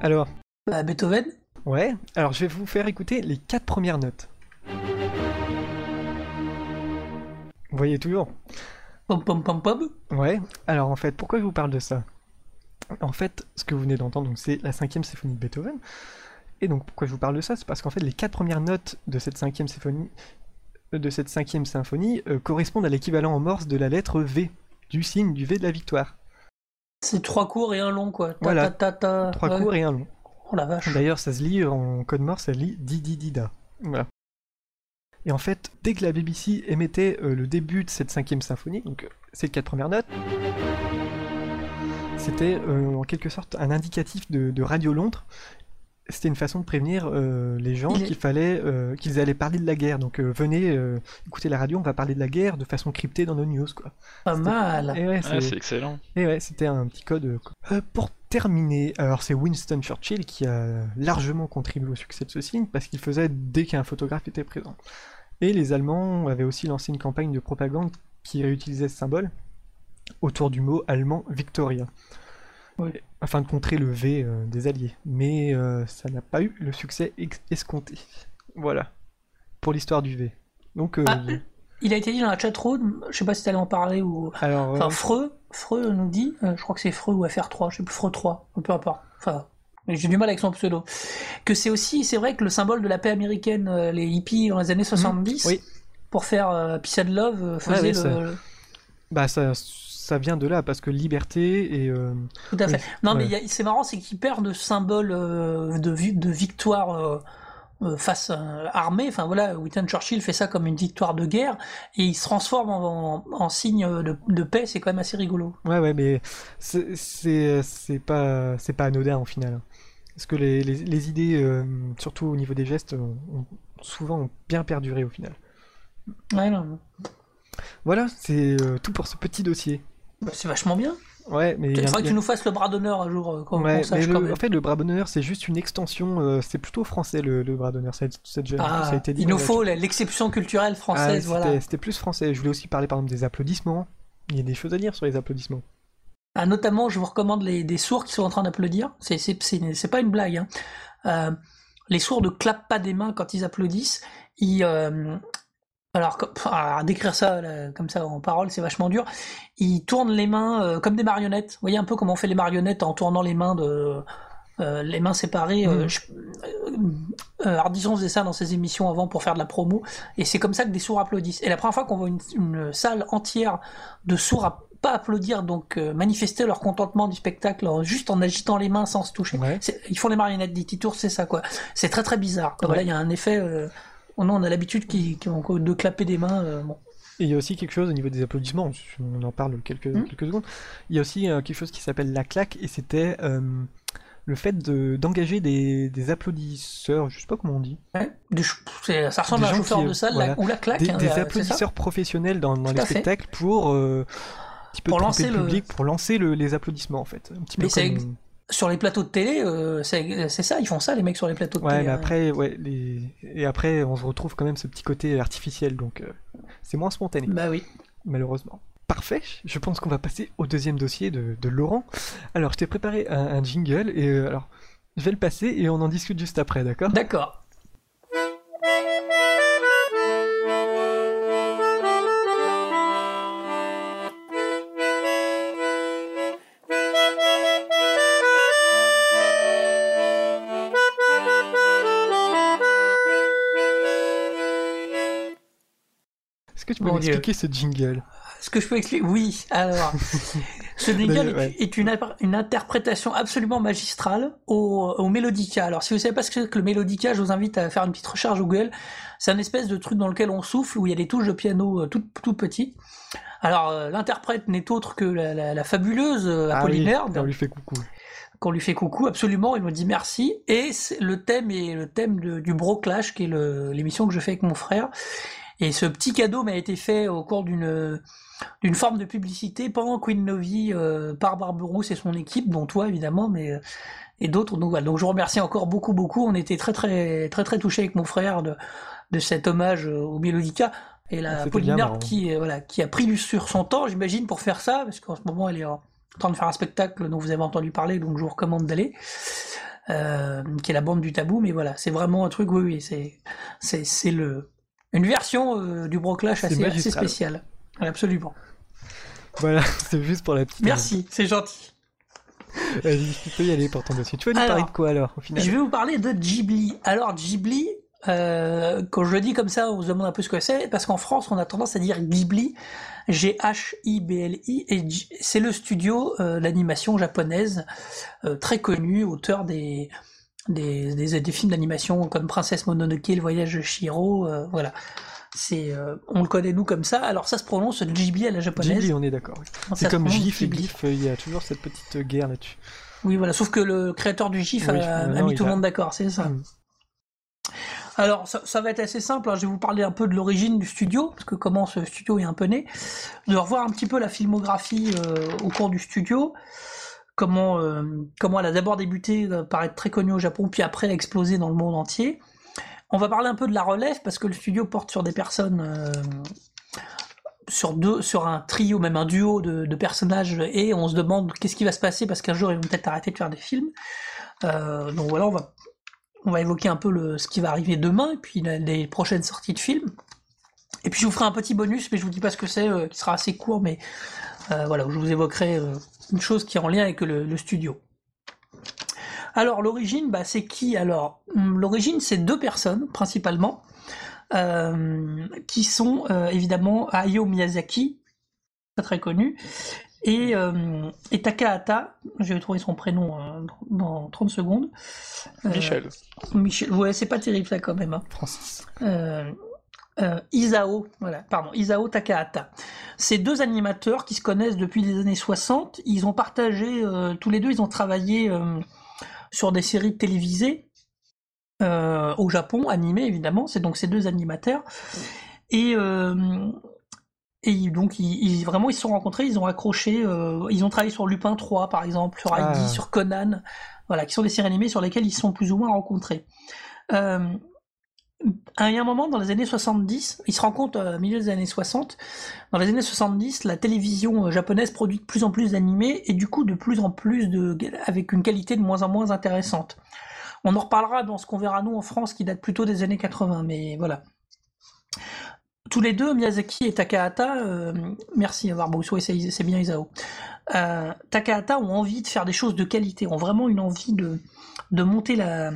Alors, Bah, Beethoven ouais, alors je vais vous faire écouter les quatre premières notes. Vous voyez toujours Pom pom pom pom Ouais, alors en fait, pourquoi je vous parle de ça? En fait, ce que vous venez d'entendre, donc, c'est la cinquième symphonie de Beethoven. Et donc, pourquoi je vous parle de ça? C'est parce qu'en fait, les quatre premières notes de cette cinquième symphonie, euh, de cette cinquième symphonie euh, correspondent à l'équivalent en morse de la lettre V, du signe du V de la victoire. C'est trois courts et un long, quoi. Ta, Voilà. ta, ta, ta. Trois Ouais. courts et un long. Oh la vache. D'ailleurs, ça se lit en code morse, ça se lit dididida. Voilà. Et en fait, dès que la BBC émettait euh, le début de cette cinquième symphonie, donc euh, ces quatre premières notes, c'était euh, en quelque sorte un indicatif de, de Radio Londres. C'était une façon de prévenir euh, les gens qu'il fallait, euh, qu'ils allaient parler de la guerre. Donc euh, venez euh, écouter la radio, on va parler de la guerre de façon cryptée dans nos news, quoi. Pas mal. Et ouais, Ah, c'est- excellent. et ouais, c'était un petit code. pour terminer, alors c'est Winston Churchill qui a largement contribué au succès de ce signe parce qu'il faisait dès qu'un photographe était présent. Et les Allemands avaient aussi lancé une campagne de propagande qui réutilisait ce symbole autour du mot allemand Victoria. Oui. Afin de contrer le V euh, des Alliés. Mais euh, ça n'a pas eu le succès escompté. Voilà. Pour l'histoire du V. Donc, euh, Ah, Il a été dit dans la chatroom, je sais pas si t'allais en parler ou. alors. Enfin, Freux, Freux nous dit, je crois que c'est Freux ou FR3, je sais plus, Freux 3, peu importe. Enfin, j'ai du mal avec son pseudo. Que c'est aussi, c'est vrai que le symbole de la paix américaine, euh, les hippies dans les années 70, Mhm. oui. pour faire euh, Peace and Love, euh, faisait le. Bah ça, ça vient de là parce que liberté et euh, Tout à fait. Oui, Non, mais ouais. c'est marrant, c'est qu'il perd de symbole euh, de, vi- de victoire face euh, armée. Enfin voilà, Winston Churchill fait ça comme une victoire de guerre et il se transforme en, en- en signe de, de paix. C'est quand même assez rigolo. ouais ouais mais c'est pas c'est pas anodin au final. Parce que les, les, les idées, euh, surtout au niveau des gestes, ont, souvent ont bien perduré au final. Ouais, non, non. Voilà, c'est euh, tout pour ce petit dossier. Bah, c'est vachement bien. Ouais, mais Il faudrait que tu nous fasses le bras d'honneur un jour, euh, qu'on Ouais, qu'on sache mais le- quand même. en fait, le bras d'honneur, c'est juste une extension. euh, c'est plutôt français le, le bras d'honneur. Ça, ça Ah, ça a été dit. il nous faut l'exception culturelle Ah, française, c'était- voilà. C'était plus français. Je voulais aussi parler par exemple des applaudissements. Il y a des choses à dire sur les applaudissements. Ah, notamment, je vous recommande les, des sourds qui sont en train d'applaudir. C'est, pas une blague. Hein. Euh, les sourds ne clapent pas des mains quand ils applaudissent. Ils, euh, alors, à décrire ça là, comme ça en parole, c'est vachement dur. Ils tournent les mains euh, comme des marionnettes. Vous voyez un peu comment on fait les marionnettes en tournant les mains de euh, les mains séparées. euh, Mhm. je- euh, Ardisson faisait ça dans ses émissions avant pour faire de la promo, et c'est comme ça que des sourds applaudissent. Et la première fois qu'on voit une, une salle entière de sourds à pas applaudir, donc manifester leur contentement du spectacle en- juste en agitant les mains sans se toucher. Ouais. Ils font les marionnettes des tours, c'est ça quoi. C'est très très bizarre. Ouais. Voilà, il y a un effet. On a l'habitude qui, qui ont- de clapper des mains. euh, bon. Et il y a aussi quelque chose au niveau des applaudissements, on en parle quelques, Mhm. quelques secondes. Il y a aussi euh, quelque chose qui s'appelle la claque, et c'était euh, le fait de- d'engager des, des applaudisseurs, je sais pas comment on dit, Ouais. Des ça ressemble Des à un chauffeur qui, de salle voilà, la- ou la claque. des, hein, des applaudisseurs professionnels dans, les fait. spectacles pour un petit peu Pour lancer le le- public, pour lancer le- les applaudissements en fait. Un petit Mais peu c'est comme... Sur les plateaux de télé, euh, c'est ça, ils font ça les mecs sur les plateaux de Ouais, télé. mais après, ouais, les... et après, on se retrouve quand même ce petit côté artificiel, donc euh, c'est moins spontané. Bah oui. malheureusement. Parfait, je pense qu'on va passer au deuxième dossier de, de Laurent. Alors, je t'ai préparé un, un jingle, et euh, alors, je vais le passer et on en discute juste après, d'accord? D'accord. Que tu peux Dieu. m'expliquer ce jingle? Est-ce que je peux expliquer Oui, alors. Ce jingle est, ouais. est une, une interprétation absolument magistrale au, au Mélodica. Alors, si vous savez pas ce que c'est que le Mélodica, je vous invite à faire une petite recherche Google. C'est un espèce de truc dans lequel on souffle, où il y a des touches de piano euh, tout, tout petites. Alors, euh, l'interprète n'est autre que la, la- la fabuleuse euh, Ah oui, Apollinaire. on lui fait coucou. qu'on lui fait coucou, absolument, il nous dit merci. Et le thème est le thème du Bro Clash, qui est l'émission que je fais avec mon frère. Et ce petit cadeau m'a été fait au cours d'une d'une forme de publicité pendant Queen Novi euh, par Barberousse et son équipe, dont toi évidemment, mais euh, et d'autres. Donc voilà. Donc je vous remercie encore beaucoup beaucoup. On était très très très très touchés avec mon frère de de cet hommage au Mélodica et la Polynarde qui voilà qui a pris sur son temps, j'imagine, pour faire ça, parce qu'en ce moment elle est en en train de faire un spectacle dont vous avez entendu parler, donc je vous recommande d'aller, euh, qui est la bande du tabou, mais voilà, c'est vraiment un truc, oui, oui, c'est, c'est, c'est le, une version euh, du broclash assez, assez spéciale. Absolument. Voilà, c'est juste pour la petite. Merci, c'est gentil. Vas-y, tu peux y aller pour ton dossier. Tu vas nous parler de quoi alors, au final Je vais vous parler de Ghibli. Alors, Ghibli, euh, quand je le dis comme ça, on se demande un peu ce que c'est, parce qu'en France, on a tendance à dire Ghibli, G-H-I-B-L-I, et c'est le studio euh, d'animation japonaise euh, très connu, auteur des, des, des, films d'animation comme Princesse Mononoke, Le Voyage de Shiro, euh, voilà. C'est, on le connaît nous comme ça. Alors ça se prononce Ghibli à la japonaise. Ghibli, on est d'accord. C'est comme GIF et GIF, il y a toujours cette petite guerre là-dessus. Oui, voilà. Sauf que le créateur du GIF a, mis tout le monde d'accord, c'est ça. Hmm. Alors, ça, va être assez simple. Hein. Je vais vous parler un peu de l'origine du studio, parce que comment ce studio est un peu né. De revoir un petit peu la filmographie euh, au cours du studio. Comment, euh, comment elle a d'abord débuté euh, par être très connue au Japon, puis après a explosé dans le monde entier. On va parler un peu de la relève, parce que le studio porte sur des personnes sur deux, sur un trio, même un duo de, personnages, et on se demande qu'est-ce qui va se passer parce qu'un jour ils vont peut-être arrêter de faire des films. donc voilà, on va évoquer un peu le, ce qui va arriver demain, et puis les prochaines sorties de films. Et puis je vous ferai un petit bonus, mais je vous dis pas ce que c'est, euh, qui sera assez court, mais euh, voilà, où je vous évoquerai euh, une chose qui est en lien avec le, studio. Alors l'origine, bah, c'est qui? Alors hum, l'origine, c'est deux personnes principalement, qui sont évidemment Hayao Miyazaki, très très connu, et, euh, et, Takahata, je vais trouver son prénom euh, dans 30 secondes. Euh, Michel. Michel, ouais, c'est pas terrible ça quand même. Hein. Francis. Isao, voilà, pardon, Isao Takahata. Ces deux animateurs qui se connaissent depuis les années 60, ils ont partagé, tous les deux, ils ont travaillé sur des séries télévisées au Japon, animées évidemment, c'est donc ces deux animateurs. Et et donc, ils, vraiment, ils se sont rencontrés, ils ont accroché, euh, ils ont travaillé sur Lupin 3, par exemple, sur Heidi, ah. sur Conan, voilà, qui sont des séries animées sur lesquelles ils sont plus ou moins rencontrés. Euh, il a un moment, dans les années 70, ils se rencontrent euh, au milieu des années 60, dans les années 70, la télévision euh, japonaise produit de plus en plus d'animés, et du coup, de plus en plus de, avec une qualité de moins en moins intéressante. On en reparlera dans ce qu'on verra nous en France, qui date plutôt des années 80, mais voilà tous les deux, Miyazaki et Takahata, euh, merci oui, c'est bien Isao, euh, Takahata ont envie de faire des choses de qualité, ont vraiment une envie de, de monter la,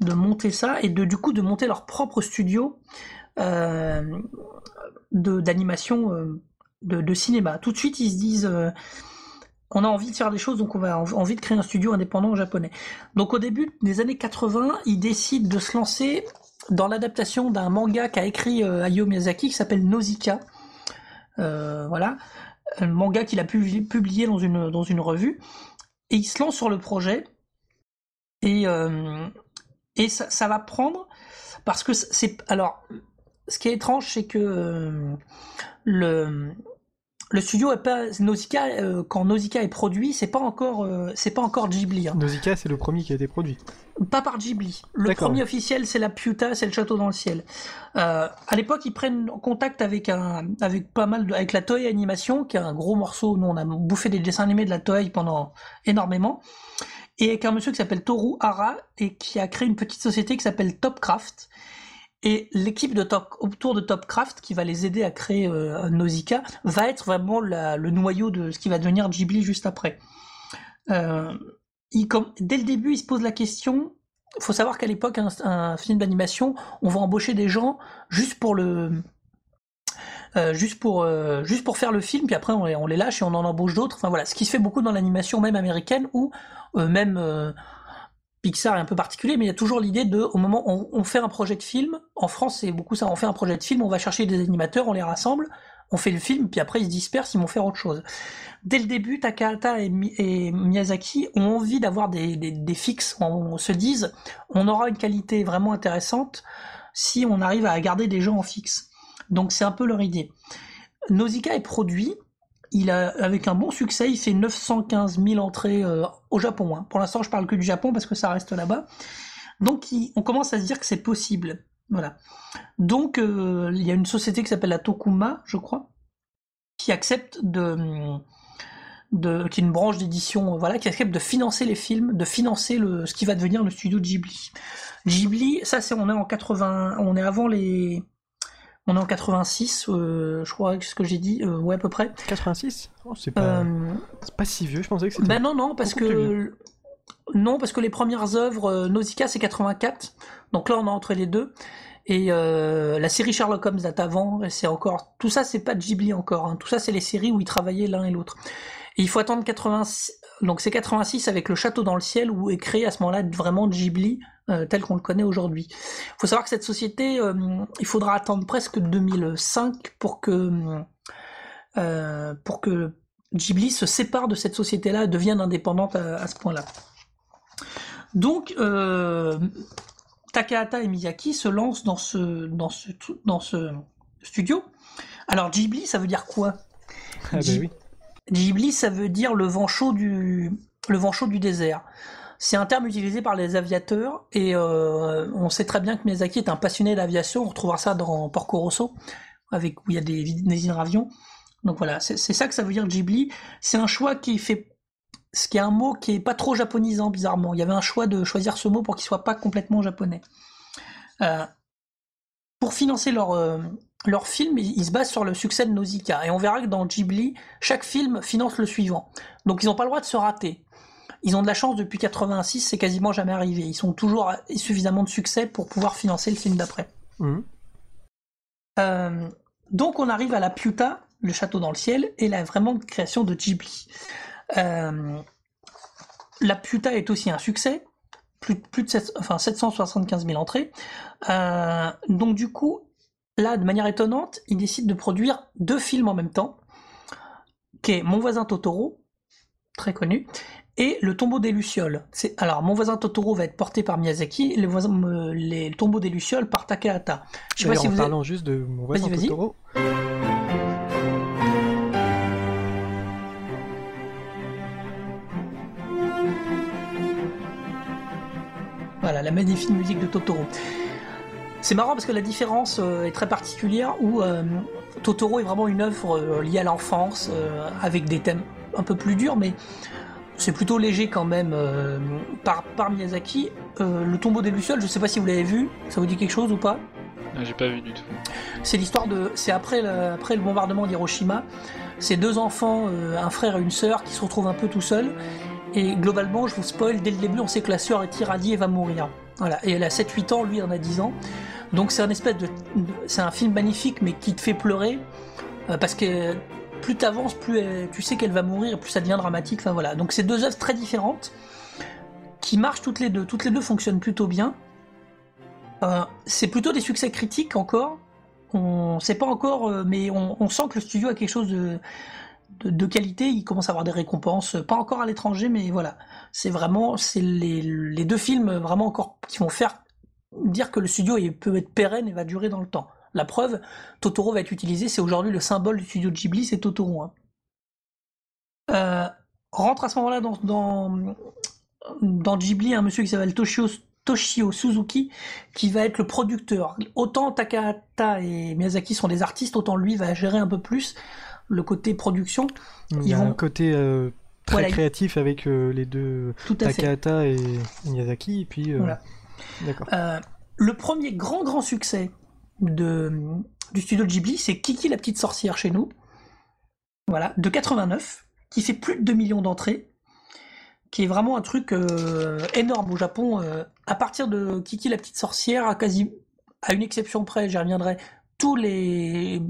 de monter ça et de du coup de monter leur propre studio euh, d'animation euh, de, de, cinéma. Tout de suite, ils se disent on a envie de faire des choses, donc on a envie de créer un studio indépendant japonais. Donc au début des années 80, ils décident de se lancer dans l'adaptation d'un manga qu'a écrit euh, Hayao Miyazaki qui s'appelle Nausicaa. Euh, voilà, un manga qu'il a publié dans une, dans une revue. Et il se lance sur le projet. Et, euh, et ça, ça, va prendre parce que c'est. Alors, ce qui est étrange, c'est que le, le studio est pas Nausicaa euh, quand Nausicaa est produit, c'est pas encore euh, c'est pas encore Ghibli. Hein. Nausicaa c'est le premier qui a été produit. Pas par Ghibli. Le premier officiel c'est la Piuta, c'est le château dans le ciel. Euh, à l'époque ils prennent contact avec un avec pas mal de, avec la Toei Animation qui est un gros morceau. Nous on a bouffé des dessins animés de la Toei pendant énormément et avec un monsieur qui s'appelle Toru Hara et qui a créé une petite société qui s'appelle Topcraft et l'équipe autour de Topcraft, qui va les aider à créer euh, Nausicaa, va être vraiment le noyau de ce qui va devenir Ghibli juste après. Euh, dès le début, il se pose la question. Il faut savoir qu'à l'époque, un, film d'animation, on va embaucher des gens juste pour le, euh, juste pour euh, juste pour faire le film, puis après on les, on lâche et on en embauche d'autres. Voilà, ce qui se fait beaucoup dans l'animation même américaine ou euh, même Pixar est un peu particulier, mais il y a toujours l'idée de, au moment où on, fait un projet de film, en France c'est beaucoup ça, on fait un projet de film, on va chercher des animateurs, on les rassemble, on fait le film, puis après ils se dispersent, ils vont faire autre chose. Dès le début, Takahata et, Miyazaki ont envie d'avoir des, des, fixes. On, se dise, on aura une qualité vraiment intéressante si on arrive à garder des gens en fixe. Donc c'est un peu leur idée. Nausicaa est produit, il a, avec un bon succès, il fait 915 000 entrées euh, au Japon. Hein. Pour l'instant, je parle que du Japon parce que ça reste là-bas. Donc, on commence à se dire que c'est possible. Voilà. Donc, euh, il y a une société qui s'appelle la Tokuma, je crois, qui accepte de, de qui est une branche d'édition, voilà, qui accepte de financer les films, de financer le, ce qui va devenir le studio Ghibli. Ghibli, ça c'est on est en 80, on est avant les, on est en 86, euh, je crois, ce que j'ai dit, euh, ouais à peu près. 86 C'est pas, pas si vieux, je pensais que c'était. Ben non non parce que non parce que les premières œuvres Nausicaa c'est 84, donc là on est entre les deux. Et euh, la série Sherlock Holmes date avant, c'est encore tout ça, c'est pas Ghibli encore. Hein. Tout ça, c'est les séries où ils travaillaient l'un et l'autre. Et il faut attendre 86, donc c'est 86 avec le Château dans le ciel où est créé à ce moment-là vraiment Ghibli euh, tel qu'on le connaît aujourd'hui. Il faut savoir que cette société, euh, il faudra attendre presque 2005 pour que pour que Ghibli se sépare de cette société-là et devienne indépendante à, à ce point-là. Donc Takahata et Miyaki se lancent dans ce, dans ce, dans ce studio. Alors Ghibli, ça veut dire quoi? Ah ben oui. Ghibli, ça veut dire le vent chaud du, désert. C'est un terme utilisé par les aviateurs et euh, on sait très bien que Miyazaki est un passionné d'aviation. On retrouvera ça dans Porco Rosso, avec où il y a des, hydravions. Donc voilà, c'est ça que ça veut dire Ghibli. C'est un choix qui fait ce qui est un mot qui est pas trop japonisant bizarrement. Il y avait un choix de choisir ce mot pour qu'il soit pas complètement japonais. Euh, pour financer leur, euh, leur film, ils, se basent sur le succès de Nausicaa. Et on verra que dans Ghibli, chaque film finance le suivant. Donc ils n'ont pas le droit de se rater. Ils ont de la chance depuis 86, c'est quasiment jamais arrivé. Ils sont toujours suffisamment de succès pour pouvoir financer le film d'après. Mhm. Euh, donc on arrive à la Piuta, le château dans le ciel, et la vraiment création de Ghibli. Euh, la Puta est aussi un succès, plus, plus de 775 000 entrées. Euh, donc du coup, là, de manière étonnante, il décide de produire deux films en même temps, qui est Mon voisin Totoro, très connu, et Le tombeau des Lucioles. Alors, Mon voisin Totoro va être porté par Miyazaki, les voisins, euh, les, le tombeau des Lucioles par Takahata. Je sais pas si en parlant juste de Mon voisin Totoro. Voilà, la magnifique musique de Totoro. C'est marrant parce que la différence euh, est très particulière où euh, Totoro est vraiment une œuvre euh, liée à l'enfance, avec des thèmes un peu plus durs, mais c'est plutôt léger quand même par, par Miyazaki. le tombeau des Lucioles, je sais pas si vous l'avez vu, ça vous dit quelque chose ou pas? J'ai pas vu du tout. C'est l'histoire de. C'est après, le, après le bombardement d'Hiroshima. C'est deux enfants, un frère et une sœur, qui se retrouvent un peu tout seuls et globalement, je vous spoil, dès le début, on sait que la sœur est irradiée et va mourir. Voilà. Et elle a 7-8 ans, lui en a 10 ans. Donc c'est un espèce de. C'est un film magnifique, mais qui te fait pleurer. Euh, parce que plus tu avances, plus tu sais qu'elle va mourir, plus ça devient dramatique. Enfin voilà. Donc c'est deux œuvres très différentes qui marchent toutes les deux. Toutes les deux fonctionnent plutôt bien. Euh, c'est plutôt des succès critiques encore. On sait pas encore, euh, mais on, sent que le studio a quelque chose de, de, qualité, il commence à avoir des récompenses, pas encore à l'étranger, mais voilà. C'est vraiment, c'est les, deux films vraiment encore qui vont faire dire que le studio peut être pérenne et va durer dans le temps. La preuve, Totoro va être utilisé, c'est aujourd'hui le symbole du studio Ghibli, c'est Totoro. Hein. Euh, rentre à ce moment-là dans, dans, dans, Ghibli un monsieur qui s'appelle Toshio, Toshio Suzuki, qui va être le producteur. Autant Takahata et Miyazaki sont des artistes, autant lui va gérer un peu plus le côté production. Il y a un côté euh, très créatif avec euh, les deux Takahata et Miyazaki. Et puis, euh, le premier grand grand succès de, du studio Ghibli, c'est Kiki la petite sorcière chez nous. Voilà, de 89, qui fait plus de 2 millions d'entrées, qui est vraiment un truc énorme au Japon. à partir de Kiki la petite sorcière, à quasi à une exception près, j'y reviendrai, tous les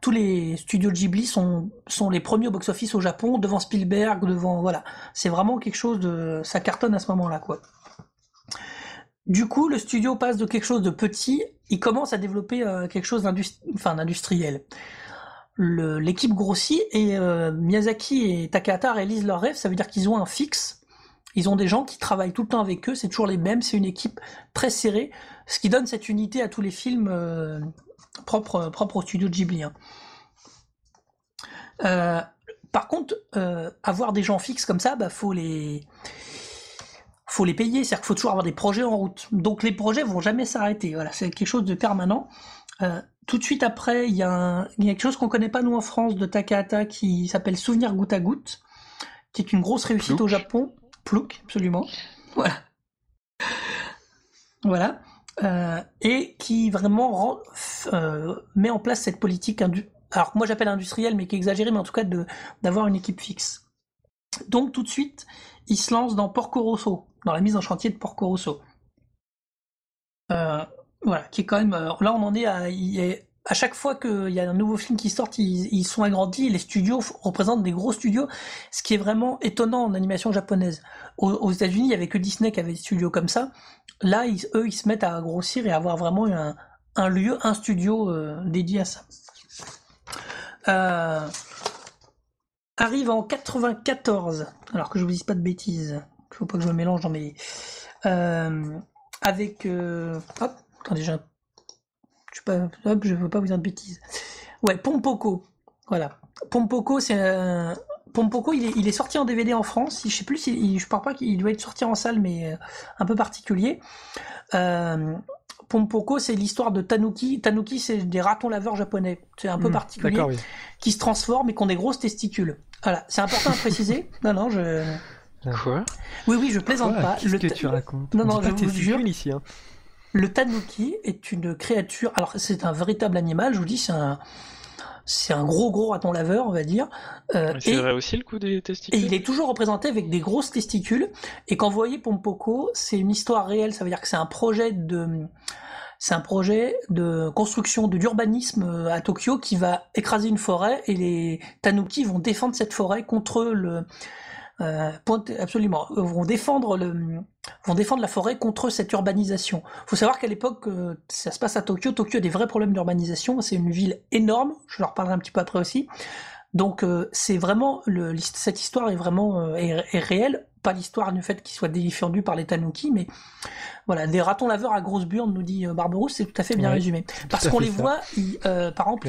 tous les studios Ghibli sont, sont les premiers au box-office au Japon, devant Spielberg, devant voilà, c'est vraiment quelque chose de, ça cartonne à ce moment-là quoi. Du coup, le studio passe de quelque chose de petit, il commence à développer euh, quelque chose d'industriel. l'équipe grossit et euh, Miyazaki et Takahata réalisent leur rêve. Ça veut dire qu'ils ont un fixe. Ils ont des gens qui travaillent tout le temps avec eux. C'est toujours les mêmes. C'est une équipe très serrée, ce qui donne cette unité à tous les films euh, propres propre au studio Ghibli. Hein. Par contre, avoir des gens fixes comme ça, bah faut les faut les payer, c'est-à-dire qu'il faut toujours avoir des projets en route. Donc les projets vont jamais s'arrêter. Voilà, c'est quelque chose de permanent. Euh, tout de suite après, il y, a quelque chose qu'on connaît pas nous en France de Takahata qui s'appelle Souvenir goutte à goutte, qui est une grosse réussite au Japon. Plouk, absolument. Voilà. Voilà. Euh, et qui vraiment euh, met en place cette politique, alors moi j'appelle industrielle, mais qui est exagérée, mais en tout cas d'avoir une équipe fixe. Donc tout de suite, il se lance dans Porco Rosso, dans la mise en chantier de Porco Rosso. Euh, voilà, qui est quand même. Euh, là, on en est à. à chaque fois qu'il y a un nouveau film qui sort, ils, sont agrandis. Les studios représentent des gros studios, ce qui est vraiment étonnant en animation japonaise. Aux, États-Unis, il n'y avait que Disney qui avait des studios comme ça. Là, eux, ils se mettent à grossir et à avoir vraiment un, lieu, un studio euh, dédié à ça. arrive en 94, alors que je vous dise pas de bêtises. Il faut pas que je me mélange dans mes. Euh, avec. Euh, hop, attendez, je. Je, pas, hop, je veux pas vous dire de bêtises. Ouais, Pompoko. Voilà. Pompoko, c'est un. Pompoko, il est, il est, sorti en DVD en France. Je sais plus si, je parle pas qu'il doit être sorti en salle, mais euh, un peu particulier. Euh, Pompoko, c'est l'histoire de Tanuki. Tanuki, c'est des ratons laveurs japonais. C'est un peu hmm, particulier. Qui se transforment et qui ont des grosses testicules. Voilà, c'est important à préciser. Non, non, je. Quoi Oui, oui, je plaisante pas. Qu'est-ce que tu racontes Non, non, je vous jure. Ici, hein. Le tanuki est une créature. Alors, c'est un véritable animal. Je vous dis, c'est un. C'est un gros gros raton laveur, on va dire. Euh, c'est vrai aussi le coup des testicules. Et il est toujours représenté avec des grosses testicules. Et quand vous voyez Pompoko, c'est une histoire réelle. Ça veut dire que c'est un projet de, c'est un projet de construction de l'urbanisme euh, à Tokyo qui va écraser une forêt et les tanuki vont défendre cette forêt contre le, euh, absolument, euh, vont défendre la forêt contre cette urbanisation. Il faut savoir qu'à l'époque, euh, ça se passe à Tokyo. Tokyo a des vrais problèmes d'urbanisation. C'est une ville énorme. Je leur parlerai un petit peu après aussi. Donc c'est vraiment le, cette histoire est vraiment est, réelle. Pas l'histoire du fait qu'il soit défendu par les Tanuki, mais voilà, des ratons laveurs à grosse burne, nous dit Barberousse, c'est tout à fait bien résumé. Parce qu'on les voit, par exemple,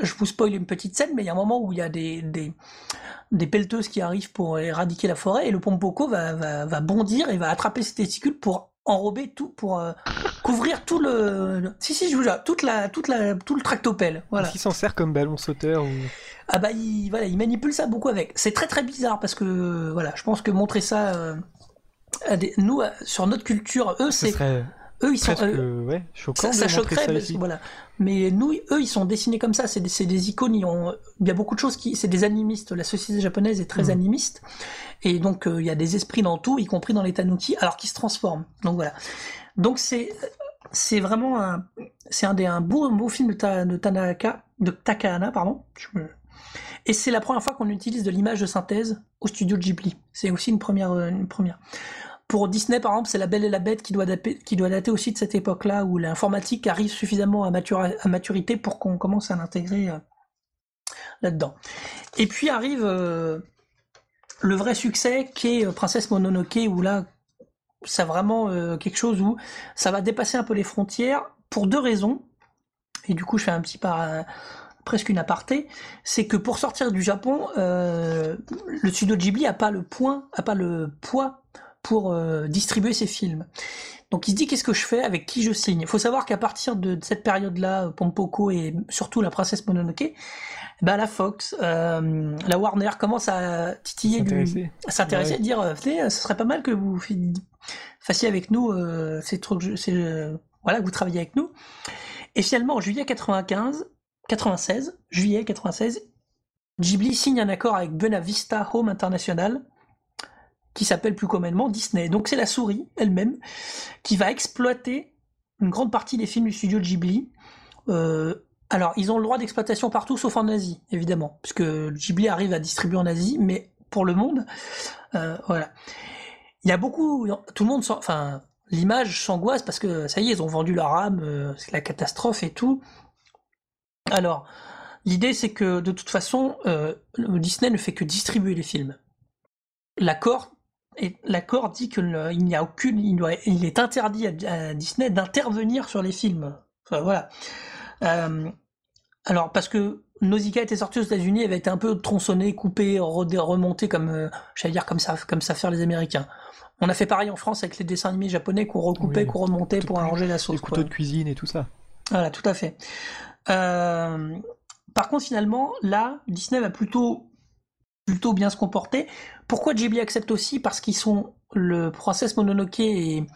je vous spoil une petite scène, mais il y a un moment où il y a des, des, des pelleteuses qui arrivent pour éradiquer la forêt et le pompoko va, va, va bondir et va attraper ses testicules pour enrober tout pour euh, couvrir tout le si si je vous jure toute la toute la tout le tractopelle. Voilà. S'en sert comme ballon sauteur ou ah bah il voilà il manipule ça beaucoup avec. C'est très très bizarre parce que voilà je pense que montrer ça euh, à des, nous sur notre culture eux c'est eux ils sont euh, ouais, choquant ça, choquerait voilà. Mais nous eux ils sont dessinés comme ça. C'est des, des, icônes ils ont il y a beaucoup de choses qui c'est des animistes. La société japonaise est très mm. animiste. Et donc euh, il y a des esprits dans tout y compris dans les tanuki alors qu'ils se transforment. Donc voilà. Donc c'est c'est vraiment un c'est un des un beau beau film de, de Tanaka de Takahana pardon et c'est la première fois qu'on utilise de l'image de synthèse au studio Ghibli c'est aussi une première une première pour Disney, par exemple, c'est La Belle et la Bête qui doit, dater, qui doit dater aussi de cette époque-là où l'informatique arrive suffisamment à, maturité pour qu'on commence à l'intégrer euh, là-dedans. Et puis arrive euh, le vrai succès qui est euh, Princesse Mononoke, où là, c'est vraiment quelque chose où ça va dépasser un peu les frontières pour deux raisons. Et du coup, je fais un petit par presque une aparté, c'est que pour sortir du Japon, le studio Ghibli a pas le point, a pas le poids pour euh, distribuer ses films. Donc il se dit qu'est-ce que je fais, avec qui je signe? Il faut savoir qu'à partir de, cette période-là, Pompoko et surtout la princesse Mononoke, bah la Fox, euh, la Warner commence à titiller, du, à s'intéresser, à dire, euh, ce serait pas mal que vous fassiez avec nous ces trucs, voilà, que vous travaillez avec nous. Et finalement, en juillet 95, 96, juillet 96, Ghibli signe un accord avec Buena Vista Home International qui s'appelle plus communément Disney. Donc c'est la souris elle-même qui va exploiter une grande partie des films du studio Ghibli. Euh, alors ils ont le droit d'exploitation partout sauf en Asie, évidemment, puisque Ghibli arrive à distribuer en Asie, mais pour le monde, euh, voilà. Il y a beaucoup, tout le monde, enfin, l'image s'angoisse parce que ça y est, ils ont vendu leur âme, euh, c'est la catastrophe et tout. Alors, L'idée, c'est que de toute façon, euh, Disney ne fait que distribuer les films. L'accord et l'accord dit qu'il n'y a aucune, il, doit- il est interdit à, à Disney d'intervenir sur les films. Enfin, voilà. Euh, alors parce que Nausicaa était sorti aux États-Unis, avait été un peu tronçonné, coupé, redé- remonté comme, euh, j'allais dire comme ça, comme ça faire les Américains. On a fait pareil en France avec les dessins animés japonais qu'on recoupait, Oui, qu'on remontait pour arranger la Les sauce. couteaux quoi. de cuisine et tout ça. Voilà, tout à fait. Euh, par contre, finalement, là, Disney va plutôt, bien se comporter. Pourquoi Ghibli accepte aussi? Parce qu'ils sont le Princesse Mononoke et,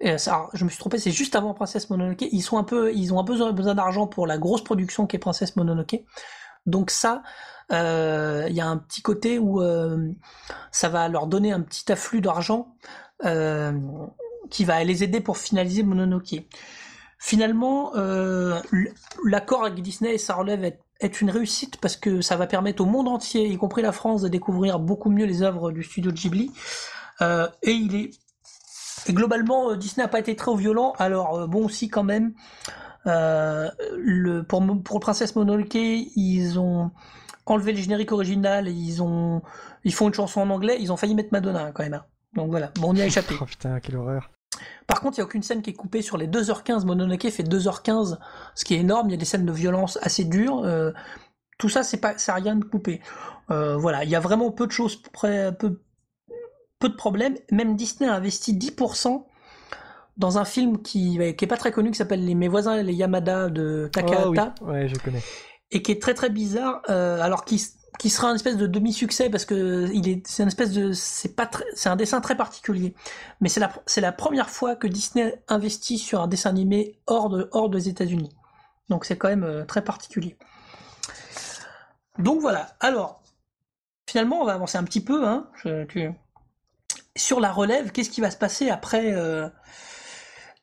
je me suis trompé, c'est juste avant Princesse Mononoke. Ils ont un peu besoin d'argent pour la grosse production qui est Princesse Mononoke. Donc ça, euh, il y a un petit côté où euh, ça va leur donner un petit afflux d'argent qui va les aider pour finaliser Mononoke. Finalement, euh, l'accord avec Disney sa relève est une réussite parce que ça va permettre au monde entier, y compris la France, de découvrir beaucoup mieux les œuvres du studio Ghibli. Euh, et il est globalement, euh, Disney n'a pas été très violent. Alors bon, si quand même. Euh, le, pour, Princesse Mononoke, ils ont enlevé le générique original ils ont ils font une chanson en anglais. Ils ont failli mettre Madonna quand même. hein. Donc voilà, bon, on y a échappé. Oh putain, quelle horreur. Par contre, il n'y a aucune scène qui est coupée sur les 2h15. Mononoke fait 2h15, ce qui est énorme. Il y a des scènes de violence assez dures. Euh, tout ça, c'est pas, ça rien de coupé. Euh, voilà, il y a vraiment peu de choses, peu, peu de problèmes. Même Disney a investi 10% dans un film qui, qui est pas très connu, qui s'appelle Les Mes voisins, les Yamada de Takahata Oh oui, ouais, je connais. et qui est très très bizarre, euh, alors qui, qui sera un espèce de demi-succès parce que il est, c'est espèce de, c'est pas c'est un dessin très particulier. Mais c'est la, c'est la première fois que Disney investit sur un dessin animé hors de, hors des États-Unis. Donc c'est quand même euh, très particulier. Donc voilà. Alors, finalement, on va avancer un petit peu. Hein. Sur la relève, qu'est-ce qui va se passer après euh,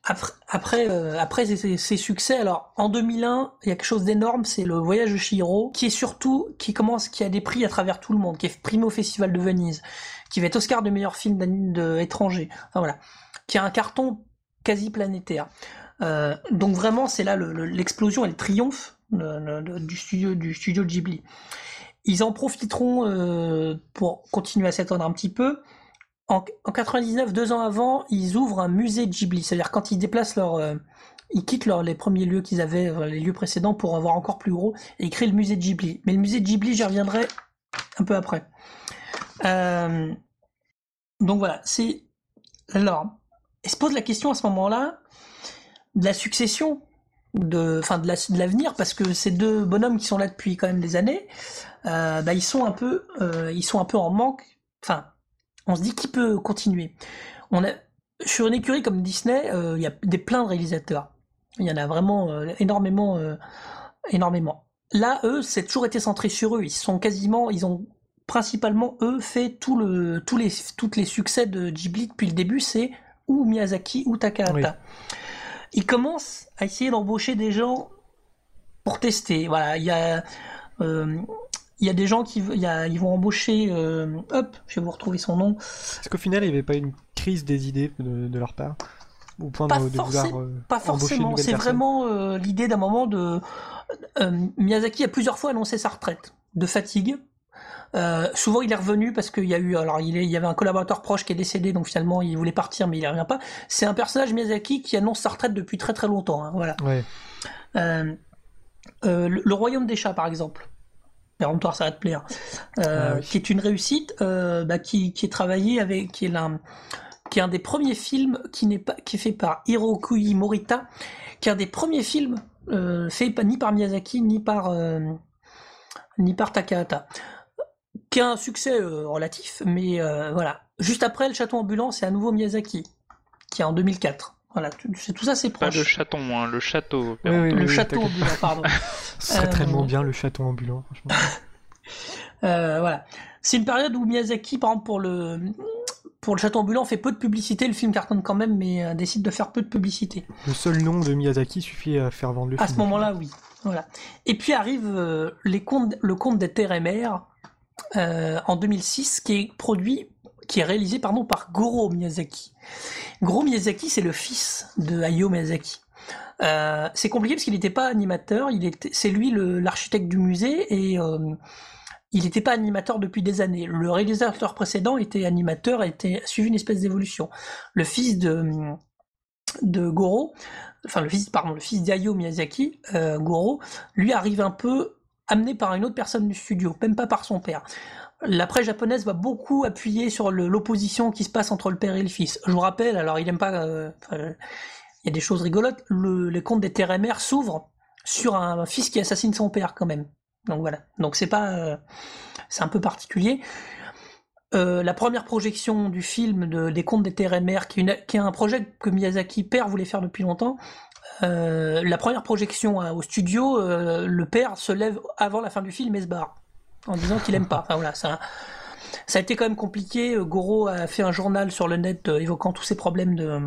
après, après, euh, succès, alors en 2001, il y a quelque chose d'énorme, c'est le voyage de Chihiro, qui est surtout, qui commence, qui a des prix à travers tout le monde, qui est primé au Festival de Venise, qui va être Oscar de meilleur film d'ani- de, étranger, enfin voilà, qui a un carton quasi planétaire. Euh, donc vraiment, c'est là le- le- l'explosion et le triomphe du studio du studio Ghibli. Ils en profiteront euh, pour continuer à s'étendre un petit peu. En, en 99, deux ans avant, ils ouvrent un musée Ghibli. C'est-à-dire quand ils déplacent leur, euh, ils quittent les premiers lieux qu'ils avaient, euh, les lieux précédents, pour avoir encore plus gros, et ils créent le musée Ghibli. Mais le musée Ghibli, j'y reviendrai un peu après. Euh, donc voilà, c'est alors, il se pose la question à ce moment-là de la succession, de, enfin de la- de l'avenir, parce que ces deux bonhommes qui sont là depuis quand même des années, bah, ils sont un peu, ils sont un peu en manque. Enfin, on se dit qui peut continuer. On a sur une écurie comme Disney, euh, il y a des plein de réalisateurs. Il y en a vraiment euh, énormément, euh, énormément. Là, eux, c'est toujours été centré sur eux. Ils sont quasiment, ils ont principalement eux fait tout le, tous les, toutes les succès de Ghibli depuis le début. C'est ou Miyazaki ou Takahata. Oui. Ils commencent à essayer d'embaucher des gens pour tester. Voilà, il y a, il y a des gens qui, y a- ils vont embaucher. euh, hop, je vais vous retrouver son nom. Est-ce qu'au final, il n'y avait pas une crise des idées de, de leur part? Au point Pas de, de vouloir euh, Pas forcément. C'est vraiment euh, l'idée d'un moment de. euh, Miyazaki a plusieurs fois annoncé sa retraite de fatigue. Euh, souvent, il est revenu parce qu'il y a eu, alors il, est- il y avait un collaborateur proche qui est décédé, donc finalement, il voulait partir, mais il ne revient pas. C'est un personnage Miyazaki qui annonce sa retraite depuis très très longtemps. hein, voilà. Ouais. Le, le Royaume des chats, par exemple. Péremptoire, ça va te plaire. Euh, Ah oui. Qui est une réussite, euh, bah, qui, qui est travaillé avec, qui est l'un, qui est un des premiers films qui n'est pas, qui est fait par Hirokui Morita, qui est un des premiers films euh, fait pas ni par Miyazaki ni par euh, ni par Takahata, qui a un succès relatif, mais voilà. Juste après, le château ambulant, c'est à nouveau Miyazaki, qui est en 2004. Voilà, tout, c'est- tout ça, c'est Pas proche. le chaton, hein, le château. Oui, oui, Le oui, château ambulant, pardon. Ce serait Euh, tellement bien le château ambulant, franchement. Euh, voilà. C'est une période où Miyazaki, par exemple, pour le, pour le château ambulant, fait peu de publicité. Le film cartonne quand même, mais euh, décide de faire peu de publicité. Le seul nom de Miyazaki suffit à faire vendre le À film. ce moment-là, oui. Voilà. Et puis arrive euh, les contes, le conte des terres et mers euh, en 2006, qui est produit, qui est réalisé par Goro Miyazaki. Goro Miyazaki, c'est le fils de Hayao Miyazaki. Euh, c'est compliqué parce qu'il n'était pas animateur, c'est lui l'architecte du musée et euh, il n'était pas animateur depuis des années. Le réalisateur précédent était animateur était suivi une espèce d'évolution. Le fils de Goro, enfin le fils, pardon, le d'Hayao Miyazaki, euh, Goro, lui arrive un peu amené par une autre personne du studio, même pas par son père. La presse japonaise va beaucoup appuyer sur l'opposition qui se passe entre le père et le fils. Je vous rappelle, alors il aime pas, euh, il y a des choses rigolotes. Le, les contes des terres mères s'ouvrent sur un fils qui assassine son père quand même. Donc voilà. Donc c'est pas, euh, c'est un peu particulier. Euh, la première projection du film de- des contes des terres et mères, qui est, un projet que Miyazaki père voulait faire depuis longtemps. la première projection hein, au studio, le père se lève avant la fin du film et se barre en disant qu'il aime pas. Enfin voilà, ça, ça a été quand même compliqué. Goro a fait un journal sur le net euh, évoquant tous ses problèmes de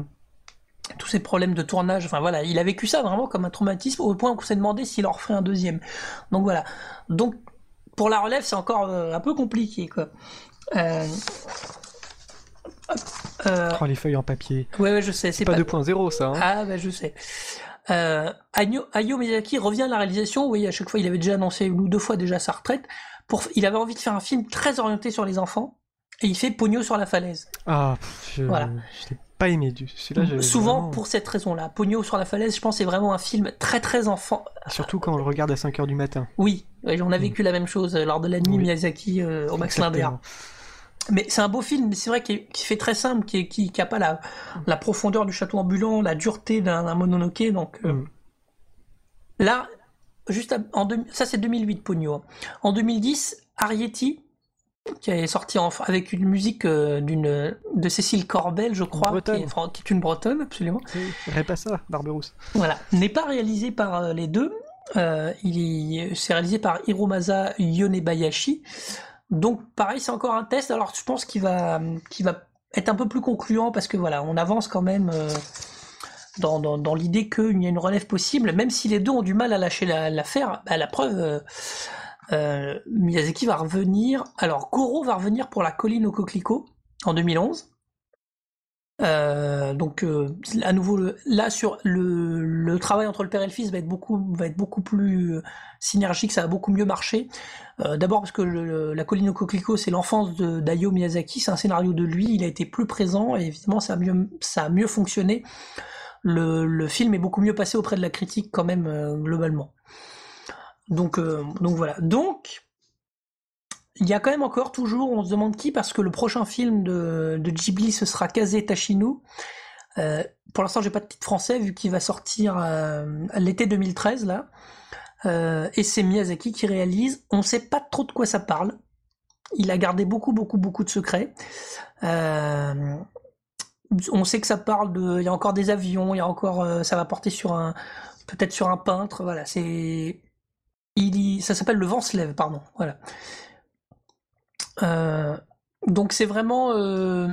tous ces problèmes de tournage. Enfin voilà, il a vécu ça vraiment comme un traumatisme au point qu'on s'est demandé s'il en referait un deuxième. Donc voilà. Donc pour la relève, c'est encore euh, un peu compliqué quoi. Euh, euh, Oh, les feuilles en papier. ouais, ouais, je sais, c'est pas pas. 2.0 ça. Hein. Ah bah je sais. Euh, Miyazaki revient à la réalisation. Oui, à chaque fois, il avait déjà annoncé une ou deux fois déjà sa retraite. Pour, il avait envie de faire un film très orienté sur les enfants. Et il fait Pogno sur la falaise. Ah, je, Voilà. je l'ai pas aimé. du- Souvent vraiment- pour cette raison-là. Pogno sur la falaise, je pense, c'est vraiment un film très très enfant. Surtout quand on le regarde à 5h du matin. Oui, on a vécu la même chose euh, lors de la nuit Oui. Miyazaki euh, au Max Linder. Mais c'est un beau film, mais c'est vrai qu'il fait très simple, qui, est- qui, qui a pas la, la profondeur du château ambulant, la dureté d'un d'un Mononoke. Donc euh, Mm. là, juste à- en deux- ça c'est 2008 Pogno. En 2010, Arietti qui est sorti en- avec une musique euh, d'une de Cécile Corbel, je crois, qui est, qui est une bretonne absolument. Répète ça, Barberousse. Voilà, n'est pas réalisé par euh, les deux. Euh, il est, c'est réalisé par Hiromasa Yonebayashi. Donc pareil, c'est encore un test. Alors je pense qu'il va, qu'il va être un peu plus concluant parce que voilà, on avance quand même dans, l'idée qu'il y a une relève possible, même si les deux ont du mal à lâcher la- l'affaire. Bah, la preuve, euh, euh, Miyazaki va revenir. Alors Goro va revenir pour la colline au coquelicot en 2011. Euh, donc à nouveau le- là sur le, travail entre le père et le fils va être beaucoup va être beaucoup plus synergique ça va beaucoup mieux marcher d'abord parce que la colline au coquelicot c'est l'enfance de d'Ayo Miyazaki c'est un scénario de lui il a été plus présent et évidemment ça a mieux ça a mieux fonctionné le, film est beaucoup mieux passé auprès de la critique quand même euh, globalement donc euh, donc voilà donc il y a quand même encore toujours, on se demande qui, parce que le prochain film de, Ghibli, ce sera Kaze Tashinu. Euh, pour l'instant, j'ai pas de titre français, vu qu'il va sortir euh, l'été 2013, là. Et c'est Miyazaki qui réalise. On sait pas trop de quoi ça parle. Il a gardé beaucoup, beaucoup, beaucoup de secrets. Euh, on sait que ça parle de... Il y a encore des avions, il y a encore... euh, ça va porter sur un... Peut-être sur un peintre, voilà, c'est... Il Ça s'appelle Le vent se lève, pardon, voilà. Euh, donc c'est vraiment euh,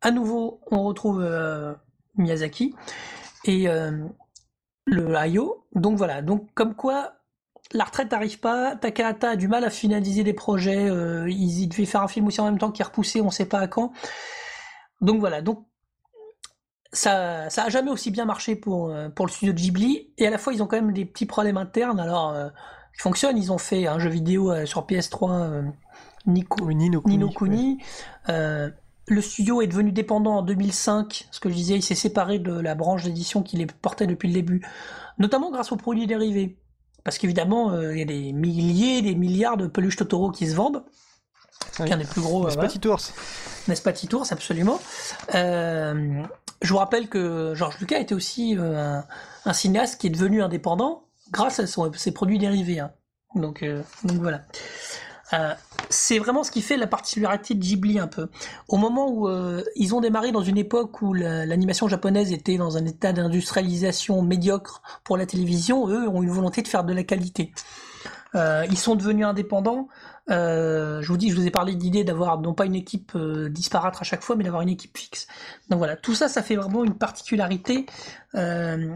à nouveau on retrouve Miyazaki et le Hayao. Donc voilà, donc comme quoi la retraite n'arrive pas, Takahata a du mal à finaliser des projets, il, devait faire un film aussi en même temps qui est repoussé, on sait pas à quand. Donc voilà, donc ça, ça a jamais aussi bien marché pour, euh, pour le studio de Ghibli, et à la fois ils ont quand même des petits problèmes internes, alors euh, ils fonctionnent, ils ont fait un jeu vidéo euh, sur PS3, euh, Nico, Oui, Nino Kuni. Nino Kuni. Euh, le studio est devenu dépendant en 2005. Ce que je disais, il s'est séparé de la branche d'édition qui les portait depuis le début, notamment grâce aux produits dérivés. Parce qu'évidemment, il y a des milliers, des milliards de peluches Totoro qui se vendent. Oui. qui est un des plus gros. euh, N'est-ce voilà. pas Petit ours N'est-ce pas Titours, absolument. Euh, je vous rappelle que Georges Lucas était aussi euh, un, un cinéaste qui est devenu indépendant grâce à son- ses produits dérivés. hein. Donc, euh, donc voilà. Euh, c'est vraiment ce qui fait la particularité de Ghibli un peu. Au moment où euh, ils ont démarré dans une époque où la- l'animation japonaise était dans un état d'industrialisation médiocre pour la télévision, eux ont une volonté de faire de la qualité. Euh, ils sont devenus indépendants. Euh, je vous dis, je vous ai parlé d'idée d'avoir non pas une équipe euh, à chaque fois, mais d'avoir une équipe fixe. Donc voilà, tout ça, ça fait vraiment une particularité euh,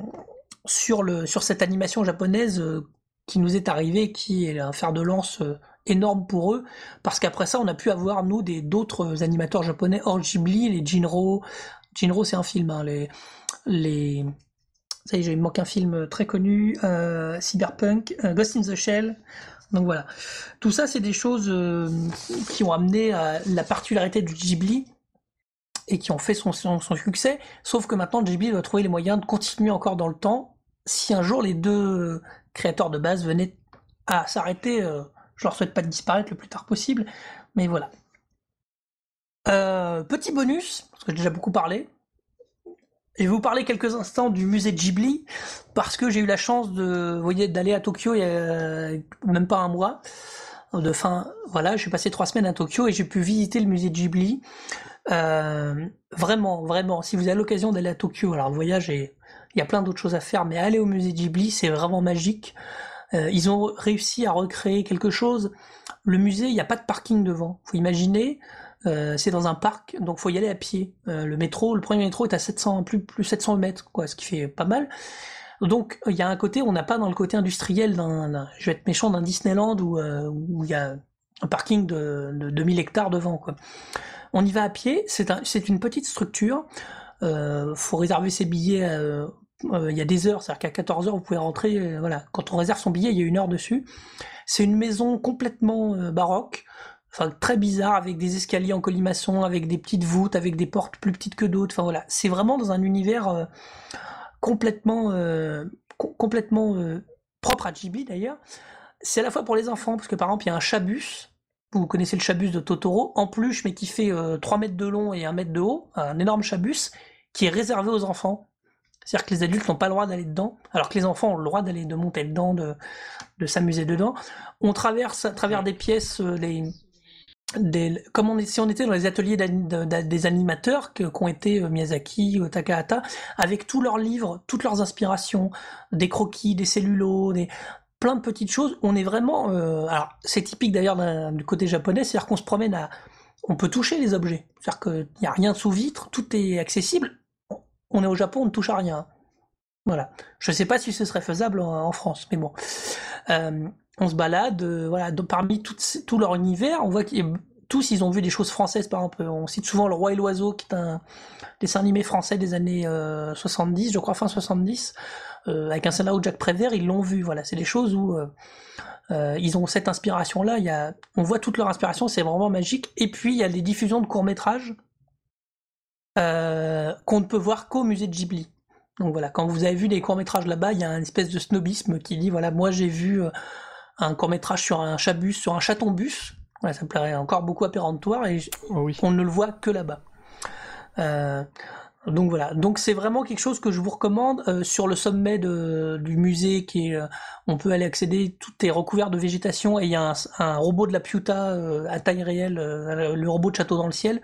sur le sur cette animation japonaise qui nous est arrivée, qui est un fer de lance énorme pour eux, parce qu'après ça, on a pu avoir nous des d'autres animateurs japonais hors Ghibli, les Jinro. Jinro, c'est un film, hein, les les Ça y est, il manque un film très connu, euh, Cyberpunk, euh, Ghost in the Shell. Donc voilà. Tout ça, c'est des choses euh, qui ont amené à la particularité du Ghibli et qui ont fait son, succès. Sauf que maintenant, Ghibli doit trouver les moyens de continuer encore dans le temps. Si un jour les deux créateurs de base venaient à s'arrêter, je leur souhaite pas de disparaître le plus tard possible. Mais voilà. Petit bonus, parce que j'ai déjà beaucoup parlé. Je vais vous parler quelques instants du musée Ghibli, parce que j'ai eu la chance de, vous voyez, d'aller à Tokyo il y a même pas un mois. De fin, voilà, je suis passé trois semaines à Tokyo et j'ai pu visiter le musée Ghibli. Euh, vraiment, vraiment, si vous avez l'occasion d'aller à Tokyo, alors le voyage et il y a plein d'autres choses à faire, mais aller au musée Ghibli, c'est vraiment magique. Euh, ils ont réussi à recréer quelque chose. Le musée, il n'y a pas de parking devant. Faut imaginer, euh, c'est dans un parc, donc faut y aller à pied. Euh, le métro, le premier métro est à 700 plus plus 700 mètres, quoi, ce qui fait pas mal. Donc il y a un côté, on n'a pas dans le côté industriel d'un, je vais être méchant, d'un Disneyland où euh, il y a un parking de, de 2000 hectares devant, quoi. On y va à pied. C'est un, c'est une petite structure. Faut réserver ses billets. il y a des heures, c'est-à-dire qu'à 14 heures vous pouvez rentrer. voilà, quand on réserve son billet, il y a une heure dessus. C'est une maison complètement baroque enfin très bizarre avec des escaliers en colimaçon avec des petites voûtes avec des portes plus petites que d'autres. Enfin voilà. C'est vraiment dans un univers euh, complètement euh, co- complètement euh, propre à Ghibli d'ailleurs. C'est à la fois pour les enfants parce que par exemple il y a un chabus. Vous connaissez le chabus de Totoro en plus mais qui fait euh, 3 mètres de long et 1 mètre de haut. Un énorme chabus qui est réservé aux enfants. C'est-à-dire que les adultes n'ont pas le droit d'aller dedans, alors que les enfants ont le droit d'aller de monter dedans, de, de s'amuser dedans. On traverse à travers des pièces, les, comme on si on était dans les ateliers des animateurs qu'ont été euh, Miyazaki, Takahata, avec tous leurs livres, toutes leurs inspirations, des croquis, des cellulos, des plein de petites choses. On est vraiment, euh, alors c'est typique d'ailleurs du côté japonais, c'est-à-dire qu'on se promène à, on peut toucher les objets, c'est-à-dire qu'il n'y a rien sous vitre, tout est accessible. On est au Japon, on ne touche à rien. Voilà. Je sais pas si ce serait faisable en, en France, mais bon. Euh, on se balade, euh, parmi tout leur univers, on voit qu'ils tous ils ont vu des choses françaises, par exemple. On cite souvent Le Roi et l'Oiseau, qui est un dessin animé français des années euh, 70, je crois fin 70, euh, avec un scénario de Jacques Prévert, ils l'ont vu. Voilà, c'est des choses où euh, euh, ils ont cette y a, on voit toute leur inspiration, c'est vraiment magique. Et puis il y a les diffusions de courts métrages euh, qu'on ne peut voir qu'au musée de Ghibli. Donc voilà, quand vous avez vu des courts-métrages là-bas, il y a une espèce de snobisme qui dit voilà, moi j'ai vu un court-métrage sur un chabus, sur un chaton-bus. Voilà, ça me plairait encore beaucoup à et Oh oui. on ne le voit que là-bas. Euh, donc voilà, donc c'est vraiment quelque chose que je vous recommande euh, sur le sommet de- du musée qui est, euh, on peut aller accéder, tout est recouvert de végétation et il y a un, un robot de la Piuta à taille réelle, le robot de château dans le ciel.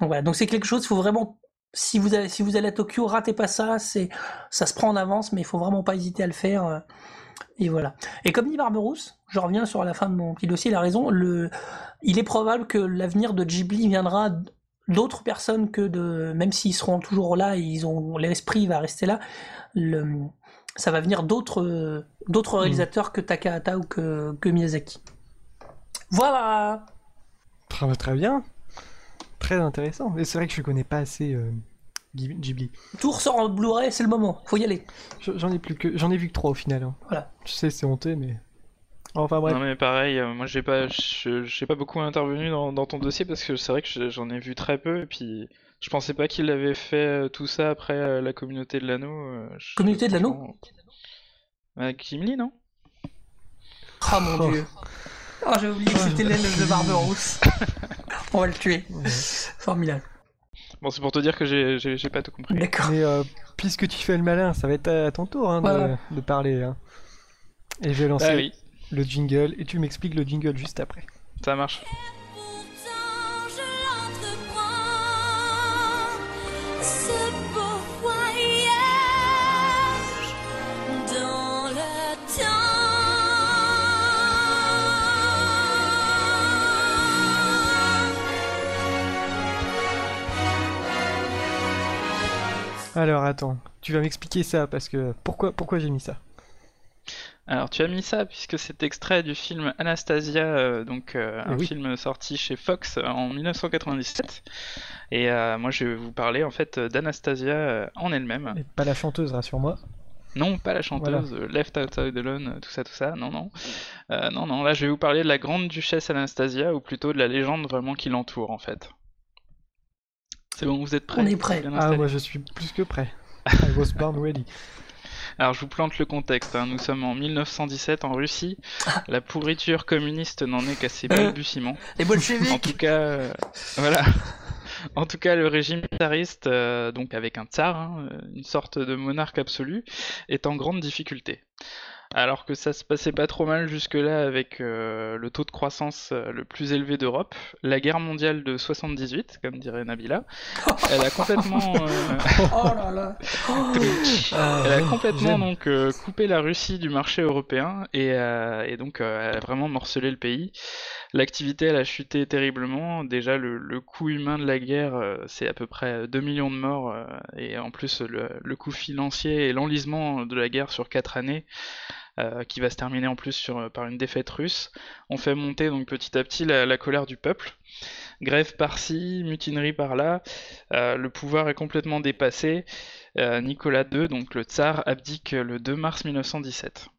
Donc voilà, donc c'est quelque chose, il faut vraiment, si vous allez, si vous allez à Tokyo, ratez pas ça, c'est, ça se prend en avance, mais il faut vraiment pas hésiter à le faire. Et voilà. Et comme dit Barberousse, je reviens sur la fin de mon petit dossier, il a raison, le, il est probable que l'avenir de Ghibli viendra d'autres personnes que de, même s'ils seront toujours là, et ils ont, l'esprit va rester là, le, ça va venir d'autres, d'autres réalisateurs que Takahata ou que, que Miyazaki. Voilà! Très, très bien. Très intéressant. Et c'est vrai que je connais pas assez euh, Ghibli. Tout ressort en Blu-ray, c'est le moment, faut y aller. Je- J'en ai plus que j'en ai vu que trois au final. hein. Voilà. Je sais, c'est honteux, mais enfin bref. Non mais pareil, euh, moi j'ai pas, j'ai pas beaucoup intervenu dans, dans ton dossier parce que c'est vrai que je- j'en ai vu très peu et puis je pensais pas qu'il avait fait euh, tout ça après euh, la communauté de l'anneau. euh, Communauté de l'anneau Gimli non? Oh mon Oh. dieu. Oh, j'ai oublié que c'était l'aile de Barberousse. On va le tuer. Ouais. Formidable. Bon c'est pour te dire que j'ai, pas tout compris. D'accord. Mais euh, puisque tu fais le malin, ça va être à ton tour hein, de, Voilà. de parler. hein. Et je vais lancer Bah oui, le jingle et tu m'expliques le jingle juste après. ça marche. Alors attends, tu vas m'expliquer ça parce que pourquoi pourquoi j'ai mis ça? Alors tu as mis ça puisque c'est extrait du film Anastasia, euh, donc euh, Eh un oui. film sorti chez Fox euh, en 1997. Et euh, moi je vais vous parler en fait d'Anastasia en elle-même. Pas la chanteuse, rassure-moi. Non, pas la chanteuse, Left Outside Alone, tout ça, tout ça, non, non. Non, non, là je vais vous parler de la grande duchesse Anastasia, ou plutôt de la légende vraiment qui l'entoure en fait. C'est bon, vous êtes prêts On est prêts. Ah, moi je suis plus que prêt. I was born ready. Alors je vous plante le contexte, hein. nous sommes en 1917 en Russie, la pourriture communiste n'en est qu'à ses balbutiements. Les En bolcheviks tout cas, euh, voilà. En tout cas, le régime tsariste, euh, donc avec un tsar, hein, euh, une sorte de monarque absolu, est en grande difficulté. Alors que ça se passait pas trop mal jusque-là avec euh, le taux de croissance euh, le plus élevé d'Europe, la guerre mondiale de 78, comme dirait Nabila, elle a complètement, euh, Oh là là. Ah, elle a j'aime, complètement donc euh, coupé la Russie du marché européen et, euh, et donc euh, elle a vraiment morcelé le pays. L'activité elle a chuté terriblement. Déjà le, le coût humain de la guerre euh, c'est à peu près 2 millions de morts euh, et en plus le, le coût financier et l'enlisement de la guerre sur 4 années euh, qui va se terminer en plus sur, par une défaite russe ont fait monter donc petit à petit la, colère du peuple. Grève par-ci, mutinerie par-là, euh, le pouvoir est complètement dépassé. Euh, Nicolas II, donc le tsar, abdique le 2 mars 1917.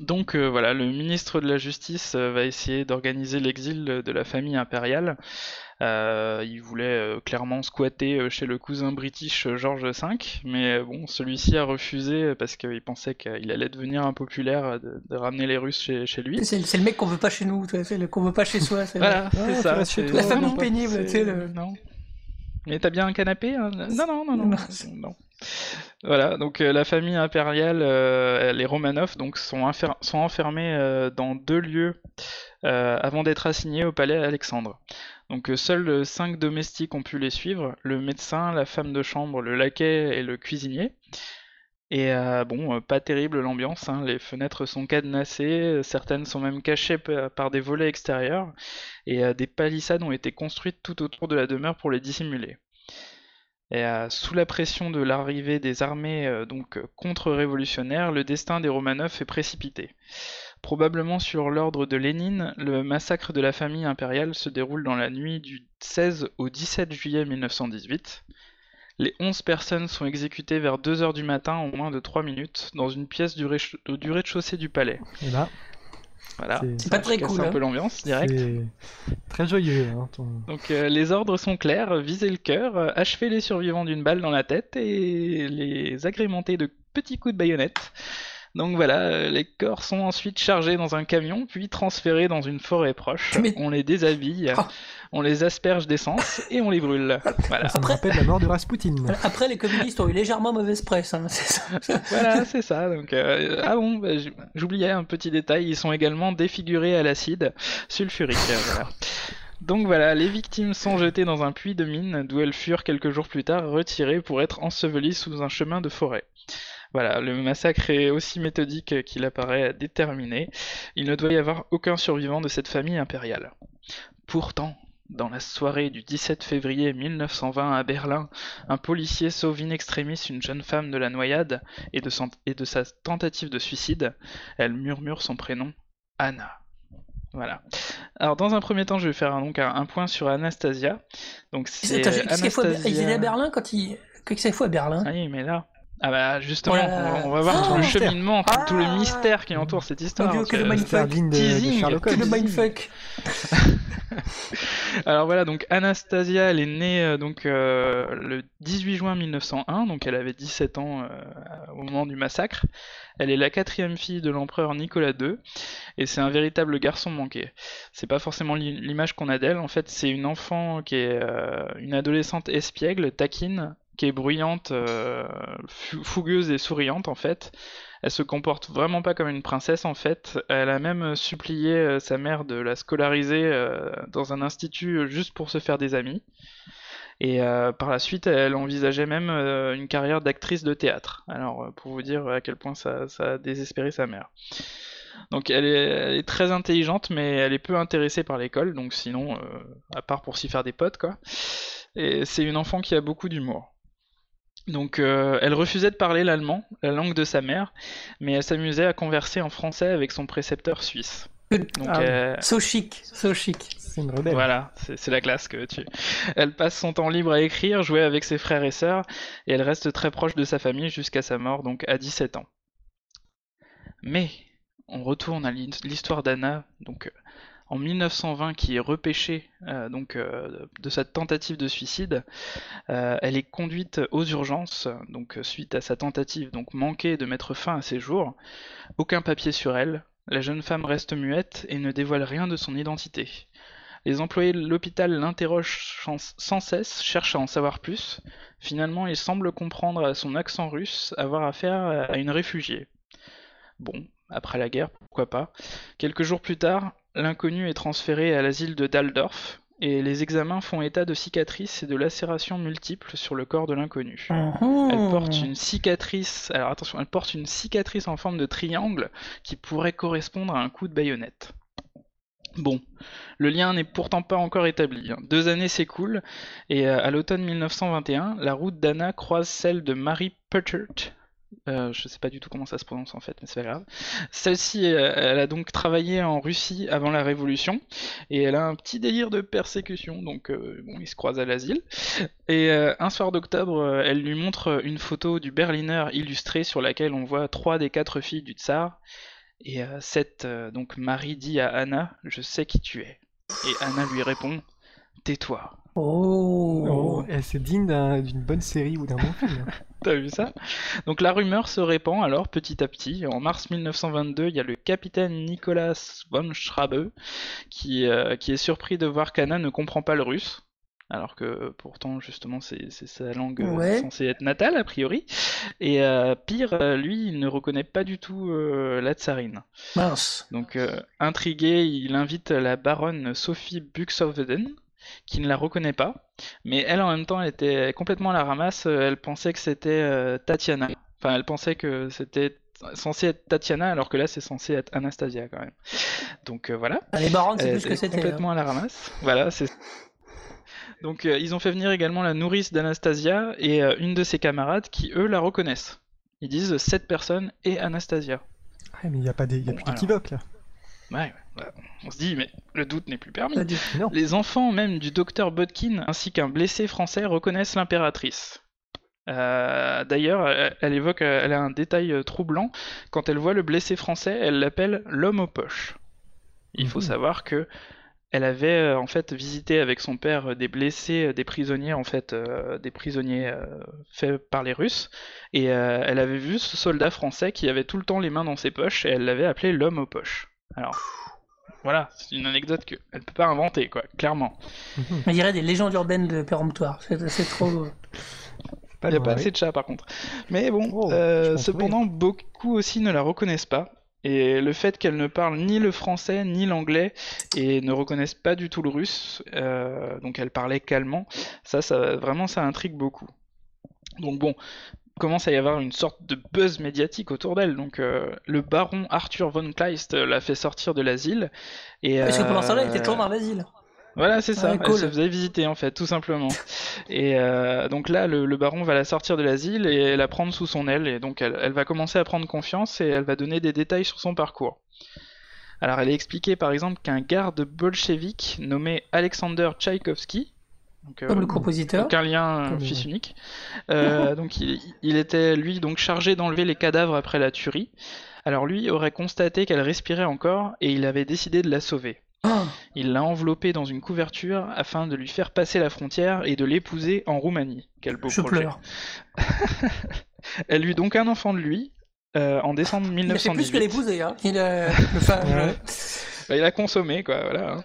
Donc euh, voilà, le ministre de la Justice euh, va essayer d'organiser l'exil de la famille impériale. Euh, il voulait clairement squatter chez le cousin british George V, mais bon, celui-ci a refusé parce qu'il pensait qu'il allait devenir impopulaire de, de ramener les Russes chez, chez lui. C'est le mec qu'on veut pas chez nous, qu'on veut pas chez soi. c'est- Voilà, c'est ça. La famille pénible, tu sais, le- Non. Mais t'as bien un canapé hein? Non, non, non, non. Non. Voilà, donc euh, la famille impériale, euh, les Romanov, donc sont, enfer- sont enfermés euh, dans deux lieux avant d'être assignés au palais Alexandre. Donc seuls cinq domestiques ont pu les suivre, le médecin, la femme de chambre, le laquais et le cuisinier. Et bon, pas terrible l'ambiance, hein, les fenêtres sont cadenassées, certaines sont même cachées pa- par des volets extérieurs, et des palissades ont été construites tout autour de la demeure pour les dissimuler. Et euh, sous la pression de l'arrivée des armées euh, donc euh, contre-révolutionnaires, le destin des Romanov est précipité. Probablement sur l'ordre de Lénine, le massacre de la famille impériale se déroule dans la nuit du 16 au 17 juillet 1918. Les 11 personnes sont exécutées vers 2h du matin en moins de 3 minutes dans une pièce du du rez-de-chaussée du palais. Voilà. c'est- pas très cool. un hein. peu l'ambiance direct. très joyeux. Hein, ton- Donc euh, les ordres sont clairs, viser le cœur, euh, achever les survivants d'une balle dans la tête et les agrémenter de petits coups de baïonnette. Donc voilà, euh, les corps sont ensuite chargés dans un camion, puis transférés dans une forêt proche. Mais- On les déshabille, Ah. On les asperge d'essence et on les brûle. Voilà, Ça me Après- rappelle la mort de Rasputin. Après, les communistes ont eu légèrement mauvaise presse. hein, ça. voilà, c'est ça. Donc euh, ah bon, bah, j'oubliais un petit détail, ils sont également défigurés à l'acide sulfurique. euh, voilà. Donc voilà, les victimes sont jetées dans un puits de mine, d'où elles furent quelques jours plus tard retirées pour être ensevelies sous un chemin de forêt. Voilà, le massacre est aussi méthodique qu'il apparaît déterminé. Il ne doit y avoir aucun survivant de cette famille impériale. Pourtant, dans la soirée du 17 février 1920 à Berlin, un policier sauve in extremis une jeune femme de la noyade et de, son- et de sa tentative de suicide. Elle murmure son prénom, Anna. Voilà. Alors dans un premier temps, je vais faire un- donc un, un point sur Anastasia. Donc c'est Anastasia. Ils étaient à Berlin quand. Qu'est-ce qu'il faut à Berlin Ah oui, mais là. Ah bah justement, Oh là là. on, va, on va voir Oh, tout le mystère. cheminement, tout, tout le Ah. mystère qui entoure cette histoire. Dieu, que le mindfuck. Sterling de, de Teasing. Sherlock Que Holmes. le mindfuck. Alors voilà, donc Anastasia, elle est née euh, donc euh, le 18 juin 1901, donc elle avait 17 ans euh, au moment du massacre. Elle est la quatrième fille de l'empereur Nicolas II, et c'est un véritable garçon manqué. C'est pas forcément l'i- l'image qu'on a d'elle, en fait c'est une enfant qui est euh, une adolescente espiègle, taquine, qui est bruyante, euh, fougueuse et souriante en fait. Elle se comporte vraiment pas comme une princesse en fait. Elle a même euh, supplié euh, sa mère de la scolariser euh, dans un institut euh, juste pour se faire des amis. Et par la suite, elle envisageait même une carrière d'actrice de théâtre. Alors, pour vous dire à quel point ça, ça a désespéré sa mère. Donc, elle est, elle est très intelligente, mais elle est peu intéressée par l'école. Donc, sinon, à part pour s'y faire des potes, quoi. Et c'est une enfant qui a beaucoup d'humour. Donc, euh, elle refusait de parler l'allemand, la langue de sa mère, mais elle s'amusait à converser en français avec son précepteur suisse. Donc, Ah euh, So chic, so chic. C'est une rebelle. Voilà, c'est la classe que tu. Elle passe son temps libre à écrire, jouer avec ses frères et sœurs, et elle reste très proche de sa famille jusqu'à sa mort, donc à 17 ans. Mais on retourne à l'hi- l'histoire d'Anna, donc euh, en 1920, qui est repêchée euh, donc euh, de sa tentative de suicide. Euh, elle est conduite aux urgences, donc suite à sa tentative, donc manquée de mettre fin à ses jours. Aucun papier sur elle. La jeune femme reste muette et ne dévoile rien de son identité. Les employés de l'hôpital l'interrogent sans cesse, cherchent à en savoir plus. Finalement, il semble comprendre à son accent russe avoir affaire à une réfugiée. Bon, après la guerre, pourquoi pas. Quelques jours plus tard, l'inconnu est transféré à l'asile de Daldorf, et les examens font état de cicatrices et de lacérations multiples sur le corps de l'inconnu. Elle porte une cicatrice, alors attention, elle porte une cicatrice en forme de triangle qui pourrait correspondre à un coup de baïonnette. Bon, le lien n'est pourtant pas encore établi. hein. Deux années s'écoulent et euh, à l'automne 1921, la route d'Anna croise celle de Marie Puttert. Euh, je sais pas du tout comment ça se prononce en fait, mais c'est pas grave. Celle-ci, euh, elle a donc travaillé en Russie avant la Révolution et elle a un petit délire de persécution, donc euh, bon, ils se croisent à l'asile. Et euh, un soir d'octobre, elle lui montre une photo du Berliner illustré sur laquelle on voit trois des quatre filles du tsar. Et cette donc Marie dit à Anna, je sais qui tu es. Et Anna lui répond, tais-toi. Oh. Oh, et c'est digne d'un- d'une bonne série ou d'un bon film. T'as vu ça? Donc la rumeur se répand alors petit à petit. En mars 1922, il y a le capitaine Nicolas von Schrabe qui, euh, qui est surpris de voir qu'Anna ne comprend pas le russe. Alors que pourtant, justement, c'est sa langue euh, Ouais. censée être natale, a priori. Et euh, pire, euh, lui, il ne reconnaît pas du tout euh, la tsarine. Mince. Donc, euh, intrigué, il invite la baronne Sophie Buxhoveden, qui ne la reconnaît pas. Mais elle, en même temps, elle était complètement à la ramasse. euh, Elle pensait que c'était euh, Tatiana. Enfin, elle pensait que c'était censé être Tatiana, alors que là, c'est censé être Anastasia, quand même. Donc, euh, voilà. Les baronnes, c'est plus ce que était c'était. hein. complètement à la ramasse. Voilà, c'est. Donc euh, ils ont fait venir également la nourrice d'Anastasia et euh, une de ses camarades qui eux la reconnaissent. Ils disent cette personne est Anastasia. Ouais, mais il n'y a pas des, y a Bon, plus alors. d'équivoque là. Ouais. On se dit mais le doute n'est plus permis. Les enfants même du docteur Bodkin ainsi qu'un blessé français reconnaissent l'impératrice. Euh, D'ailleurs, elle, évoque, euh, elle a un détail euh, troublant. Quand elle voit le blessé français, elle l'appelle l'homme aux poches. Il faut Mhm. savoir que elle avait en fait visité avec son père des blessés, des prisonniers en fait, euh, des prisonniers euh, faits par les Russes, et elle avait vu ce soldat français qui avait tout le temps les mains dans ses poches et elle l'avait appelé l'homme aux poches. Alors voilà, c'est une anecdote qu'elle ne peut pas inventer quoi, clairement. On dirait des légendes urbaines de péremptoire. C'est trop. Pas Il n'y a pas assez de chats par contre. Mais bon, Oh, euh, cependant, beaucoup aussi ne la reconnaissent pas. Et le fait qu'elle ne parle ni le français ni l'anglais et ne reconnaissent pas du tout le russe, euh, donc elle parlait qu'allemand, ça, ça, vraiment, ça intrigue beaucoup. Donc bon, commence à y avoir une sorte de buzz médiatique autour d'elle. Donc euh, le baron Arthur von Kleist l'a fait sortir de l'asile. Et, Parce que pendant ce temps-là, il euh, était toujours dans l'asile. voilà, c'est ça. Elle cool. se faisait visiter en fait, tout simplement. et euh, donc là, le, le baron va la sortir de l'asile et la prendre sous son aile. Et donc elle, elle va commencer à prendre confiance et elle va donner des détails sur son parcours. Alors elle est expliquée par exemple qu'un garde bolchevique nommé Alexander Tchaïkovski, donc, euh, Comme le compositeur. aucun lien euh, Comme- fils unique. Euh, donc il, il était lui donc chargé d'enlever les cadavres après la tuerie. Alors lui aurait constaté qu'elle respirait encore et il avait décidé de la sauver. Ah, Il l'a enveloppée dans une couverture afin de lui faire passer la frontière et de l'épouser en Roumanie. Quel beau je projet. pleure. Elle eut donc un enfant de lui euh, en décembre Il a fait plus 1918. que l'épouser. Hein. Il a... Ouais. Bah, il a consommé, quoi, voilà. hein.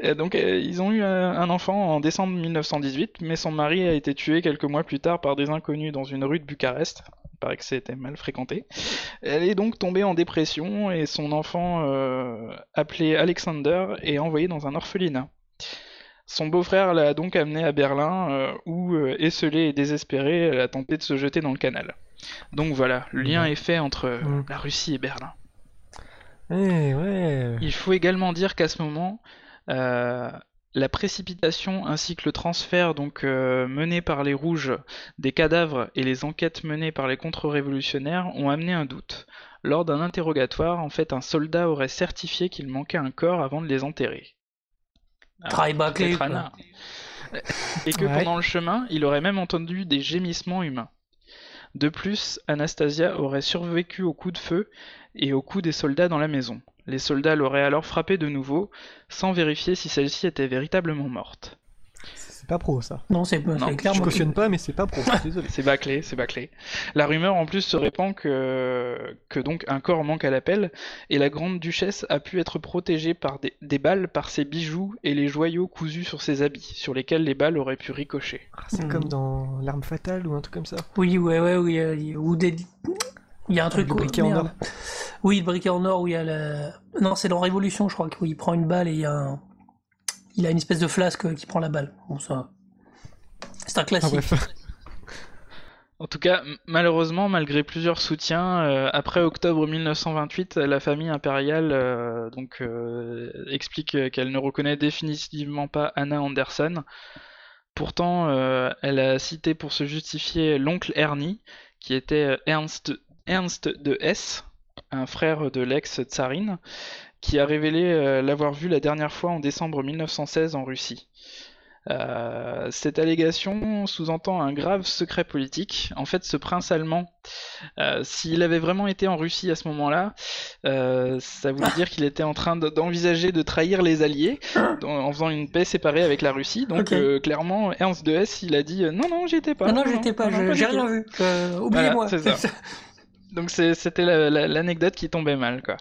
Et donc euh, ils ont eu euh, un enfant en décembre 1918, mais son mari a été tué quelques mois plus tard par des inconnus dans une rue de Bucarest. Il paraît que c'était mal fréquenté. Elle est donc tombée en dépression et son enfant, euh, appelé Alexander, est envoyé dans un orphelinat. Son beau-frère l'a donc amené à Berlin, euh, où, esselée et désespérée, elle a tenté de se jeter dans le canal. Donc voilà, le lien est fait entre euh, Mm. la Russie et Berlin. Eh ouais. Il faut également dire qu'à ce moment, La précipitation ainsi que le transfert donc euh, mené par les Rouges des cadavres et les enquêtes menées par les contre-révolutionnaires ont amené un doute. Lors d'un interrogatoire, en fait, un soldat aurait certifié qu'il manquait un corps avant de les enterrer. Travail bâclé. Anna. Et que Ouais. pendant le chemin, il aurait même entendu des gémissements humains. De plus, Anastasia aurait survécu au coup de feu et au coup des soldats dans la maison. Les soldats l'auraient alors frappée de nouveau, sans vérifier si celle-ci était véritablement morte. C'est pas pro ça. Non, c'est c'est Je cautionne pas, mais c'est pas pro. Désolé. C'est bâclé, c'est bâclé. La rumeur en plus se répand que, que donc un corps manque à l'appel, et la grande duchesse a pu être protégée par des, des balles par ses bijoux et les joyaux cousus sur ses habits, sur lesquels les balles auraient pu ricocher. Ah, C'est Hmm. comme dans l'arme fatale ou un truc comme ça. Oui, ouais, ouais, oui. euh, Ou des. Il y a un truc. Le briquet en or. Oui, le briquet en or où il y a le. Non, c'est dans Révolution, je crois, où il prend une balle et il y a un. Il a une espèce de flasque qui prend la balle. Bon, ça. C'est un Ah, classique. En tout cas, malheureusement, malgré plusieurs soutiens, euh, après octobre 1928, la famille impériale euh, donc euh, explique euh, qu'elle ne reconnaît définitivement pas Anna Anderson. Pourtant, euh, elle a cité pour se justifier l'oncle Ernie, qui était euh, Ernst, Ernst de Hesse, un frère de l'ex-tsarine, qui a révélé euh, l'avoir vu la dernière fois en décembre 1916 en Russie. Euh, cette allégation sous-entend un grave secret politique. En fait, ce prince allemand, euh, s'il avait vraiment été en Russie à ce moment-là, euh, ça voulait dire qu'il était en train de- d'envisager de trahir les Alliés en faisant une paix séparée avec la Russie. Donc, clairement, Ernst de Hesse, il a dit non, non, j'y étais pas. Non, non, j'étais pas, j'ai rien vu. Oubliez-moi. Voilà, c'est ça. Donc c'était la- la- l'anecdote qui tombait mal, quoi.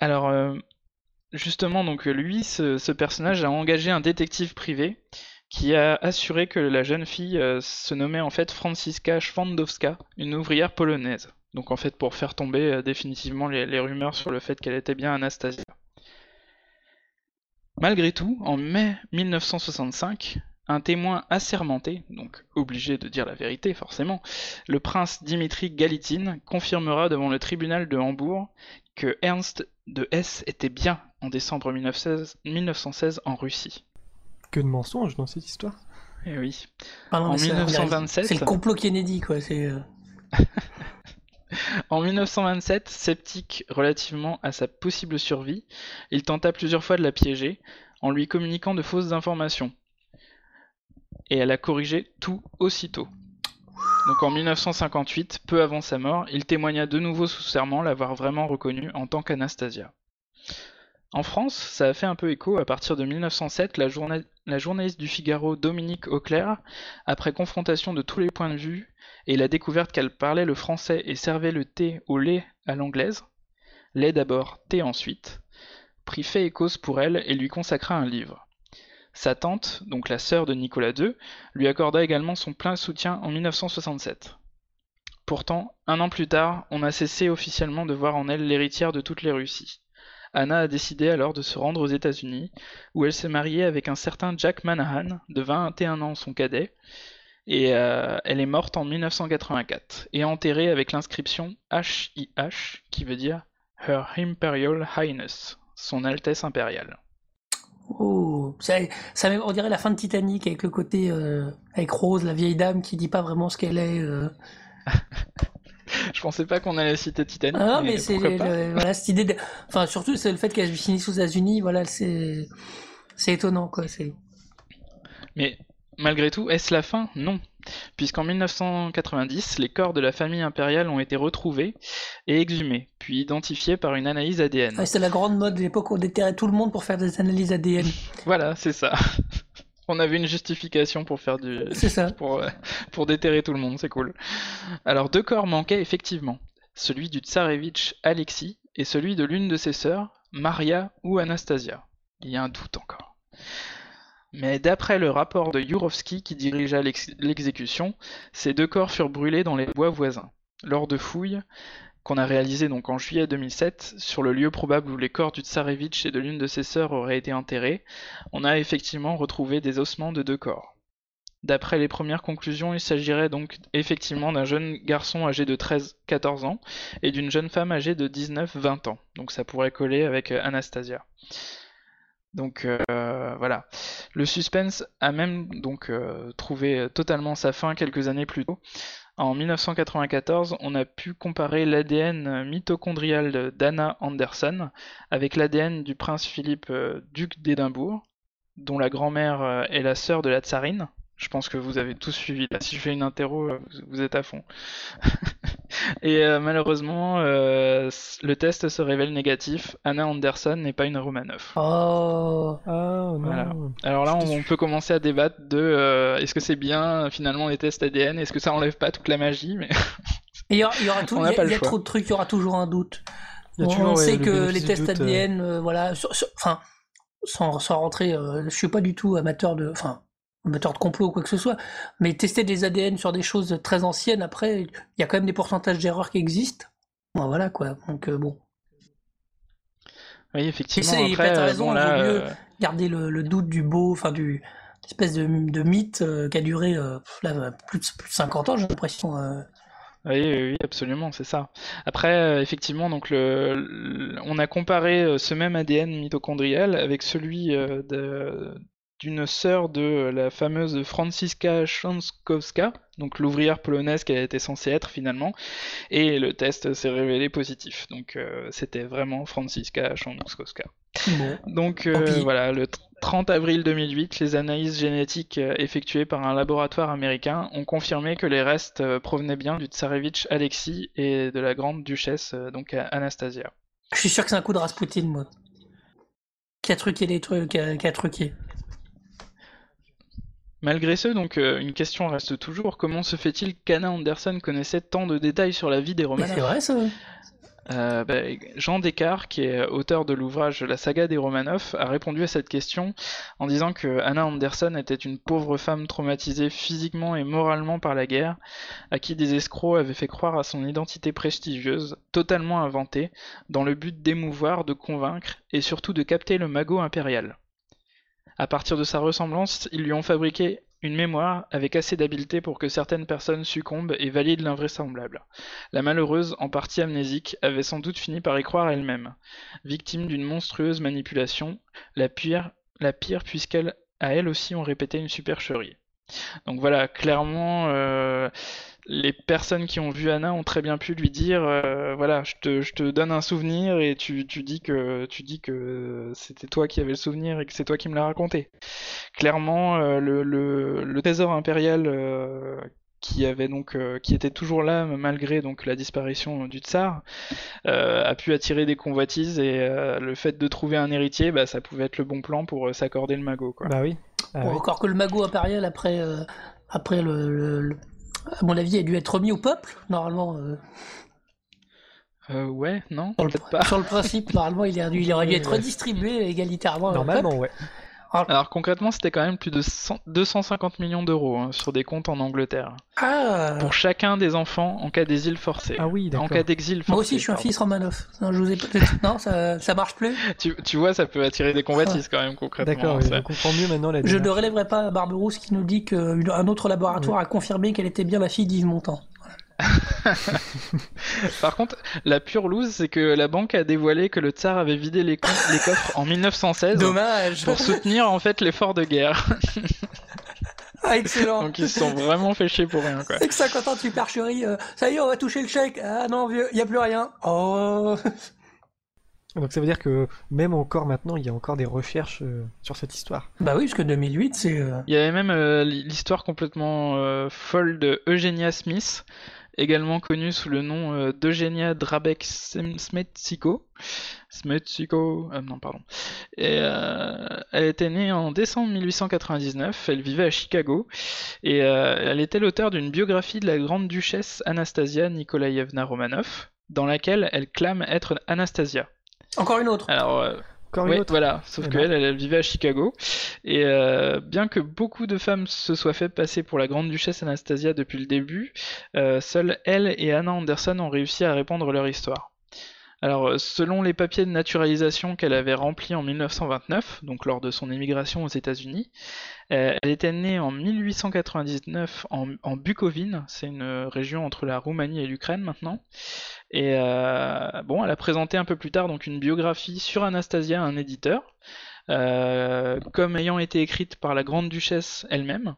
Alors, euh, justement, donc lui, ce, personnage a engagé un détective privé qui a assuré que la jeune fille euh, se nommait en fait Franciska Szwandowska, une ouvrière polonaise. Donc en fait pour faire tomber euh, définitivement les rumeurs sur le fait qu'elle était bien Anastasia. Malgré tout, en mai 1965, un témoin assermenté, donc obligé de dire la vérité forcément, le prince Dimitri Galitzine confirmera devant le tribunal de Hambourg que Ernst de Hesse était bien en décembre 1916, 1916 en Russie. Que de mensonges dans cette histoire. Eh oui. Ah non, En mais c'est- 1927. C'est le complot Kennedy, quoi. C'est. euh, En 1927, sceptique relativement à sa possible survie, il tenta plusieurs fois de la piéger en lui communiquant de fausses informations. Et elle a corrigé tout aussitôt. Donc en 1958, peu avant sa mort, il témoigna de nouveau sous serment l'avoir vraiment reconnue en tant qu'Anastasia. En France, ça a fait un peu écho à partir de 1907, la, journa- la journaliste du Figaro Dominique Auclair, après confrontation de tous les points de vue et la découverte qu'elle parlait le français et servait le thé au lait à l'anglaise, lait d'abord, thé ensuite, prit fait et cause pour elle et lui consacra un livre. Sa tante, donc la sœur de Nicolas II, lui accorda également son plein soutien en 1967. Pourtant, un an plus tard, on a cessé officiellement de voir en elle l'héritière de toutes les Russies. Anna a décidé alors de se rendre aux États-Unis, où elle s'est mariée avec un certain Jack Manahan, de 21 ans son cadet, et euh, elle est morte en 1984 et enterrée avec l'inscription HIH qui veut dire Her Imperial Highness, son Altesse impériale. Oh, ça, ça on dirait la fin de Titanic avec le côté euh, avec Rose, la vieille dame qui dit pas vraiment ce qu'elle est. euh. Je pensais pas qu'on allait citer Titanic, Ah non, mais, mais c'est voilà cette idée. De... Enfin, surtout c'est le fait qu'elle finisse aux États-Unis. Voilà, c'est c'est étonnant quoi. C'est Mais malgré tout, est-ce la fin? Non. Puisqu'en 1990, les corps de la famille impériale ont été retrouvés et exhumés, puis identifiés par une analyse ADN. ouais, la grande mode de l'époque où on déterrait tout le monde pour faire des analyses ADN. Voilà, c'est ça. On avait une justification pour faire du, C'est ça. pour, euh, pour déterrer tout le monde, c'est cool. Alors deux corps manquaient effectivement, celui du tsarevitch Alexis et celui de l'une de ses sœurs, Maria ou Anastasia. Il y a un doute encore. Mais d'après le rapport de Yurovsky qui dirigea l'ex- l'exécution, ces deux corps furent brûlés dans les bois voisins. Lors de fouilles, qu'on a réalisées donc en juillet 2007, sur le lieu probable où les corps du tsarevitch et de l'une de ses sœurs auraient été enterrés, on a effectivement retrouvé des ossements de deux corps. D'après les premières conclusions, il s'agirait donc effectivement d'un jeune garçon âgé de 13-14 ans et d'une jeune femme âgée de 19-20 ans. Donc ça pourrait coller avec euh, Anastasia. Donc euh, voilà. Le suspense a même donc euh, trouvé totalement sa fin quelques années plus tôt. En 1994, on a pu comparer l'ADN mitochondrial d'Anna Anderson avec l'ADN du prince Philippe, euh, duc d'Édimbourg, dont la grand-mère euh, est la sœur de la tsarine. Je pense que vous avez tous suivi. Là, si je fais une interro, euh, vous- êtes à fond. Et euh, malheureusement, euh, le test se révèle négatif. Anna Anderson n'est pas une Romanov. Oh. Ah non. Voilà. Alors là, on, peut commencer à débattre de euh, est-ce que c'est bien finalement les tests ADN, est-ce que ça enlève pas toute la magie, mais il y aura, y aura tout- On y a, pas y trop de trucs, il y aura toujours un doute. Il y a on toujours, ouais, sait le que les tests doute. ADN, euh, voilà, sur- sur- enfin, sans, sans rentrer, euh, je suis pas du tout amateur de, enfin, amateur de complot ou quoi que ce soit, mais tester des ADN sur des choses très anciennes, après, il y a quand même des pourcentages d'erreurs qui existent. Bon, voilà quoi. Donc euh, bon, oui, effectivement. Et Après, t'as euh, raison, bon, il là, vaut mieux euh, garder le, le doute du beau, enfin du espèce de, de mythe euh, qui a duré euh, là, plus, de, plus de 50 ans, j'ai l'impression. Oui, oui, oui, absolument, c'est ça. Après, euh, effectivement, donc le, le- on a comparé euh, ce même ADN mitochondrial avec celui euh, de- d'une sœur de la fameuse Franciska Szankowska, donc l'ouvrière polonaise qu'elle était censée être finalement, et le test s'est révélé positif. Donc euh, c'était vraiment Franciska Szankowska. Bon. Donc euh, voilà, le 30 avril 2008, les analyses génétiques euh, effectuées par un laboratoire américain ont confirmé que les restes provenaient bien du tsarevitch Alexis et de la grande duchesse donc Anastasia. Je suis sûr que c'est un coup de Rasputin, moi. Qui a truqué les trucs, qui a, qui a truqué. Malgré ce, donc euh, une question reste toujours comment se fait-il qu'Anna Anderson connaissait tant de détails sur la vie des Romanov c'est vrai ça. Euh, bah, Jean Descartes, qui est auteur de l'ouvrage La saga des Romanov, a répondu à cette question en disant que Anna Anderson était une pauvre femme traumatisée physiquement et moralement par la guerre, à qui des escrocs avaient fait croire à son identité prestigieuse, totalement inventée, dans le but d'émouvoir, de convaincre et surtout de capter le magot impérial. À partir de sa ressemblance, ils lui ont fabriqué une mémoire avec assez d'habileté pour que certaines personnes succombent et valident l'invraisemblable. La malheureuse, en partie amnésique, avait sans doute fini par y croire elle-même. Victime d'une monstrueuse manipulation, la pire, la puisqu'elle a elle aussi ont répété une supercherie. Donc voilà, clairement, euh, les personnes qui ont vu Anna ont très bien pu lui dire, euh, voilà, je te, je te donne un souvenir et tu, tu dis que tu dis que c'était toi qui avais le souvenir et que c'est toi qui me l'as raconté. Clairement, euh, le, le, le trésor impérial euh, qui avait donc euh, qui était toujours là malgré donc la disparition du tsar euh, a pu attirer des convoitises et euh, le fait de trouver un héritier bah, ça pouvait être le bon plan pour euh, s'accorder le magot quoi. Bah oui. Ah Bon, oui. Encore que le magot impérial, après, euh, après le, le- le- À mon avis, a dû être remis au peuple, normalement. euh, Euh, ouais non sur, le, peut-être pas. sur le principe, normalement, il, a dû- il aurait dû être redistribué égalitairement. au Normalement, peuple. ouais. Alors concrètement c'était quand même plus de 100 250 millions d'euros hein, sur des comptes en Angleterre Ah pour chacun des enfants en cas d'exil forcé. Ah oui, en cas d'exil forcé. Moi aussi, je suis un pardon. fils Romanov. Non, je vous ai peut-être. Non, ça, ça marche plus. Tu, tu vois ça peut attirer des convoitises quand même concrètement. D'accord, hein, oui, ça. je comprends mieux maintenant la Je ne relèverai pas Barberousse qui nous dit qu'un autre laboratoire a confirmé qu'elle était bien la fille d'Yves Montand. Par contre, la pure loose, c'est que la banque a dévoilé que le tsar avait vidé les, coffres en 1916 Dommage. pour soutenir en fait l'effort de guerre. Ah, excellent. Donc ils se sont vraiment fait chier pour rien quoi. Avec 50 ans de supercherie, euh, ça y est, on va toucher le chèque. Ah non, vieux, il n'y a plus rien. Oh. Donc ça veut dire que même encore maintenant, il y a encore des recherches euh, sur cette histoire. Bah oui, parce que 2008, c'est. euh, Il y avait même euh, l'histoire complètement euh, folle de Eugenia Smith, également connue sous le nom euh, d'Eugenia Drabek Smetsiko. Smetsiko, euh, non pardon. Et, euh, elle était née en décembre 1899, elle vivait à Chicago, et euh, elle était l'auteur d'une biographie de la grande duchesse Anastasia Nikolaïevna Romanov, dans laquelle elle clame être Anastasia. Encore une autre. Alors, une Ouais, autre voilà, sauf Eh qu'elle, elle, elle vivait à Chicago. Et euh, bien que beaucoup de femmes se soient fait passer pour la grande duchesse Anastasia depuis le début, euh, seules elle et Anna Anderson ont réussi à répandre leur histoire. Alors, euh, selon les papiers de naturalisation qu'elle avait remplis en 1929, donc lors de son émigration aux États-Unis, euh, elle était née en 1899 en, en Bucovine, c'est une région entre la Roumanie et l'Ukraine maintenant. Et euh, bon, elle a présenté un peu plus tard donc une biographie sur Anastasia à un éditeur. euh, comme ayant été écrite par la grande duchesse elle-même.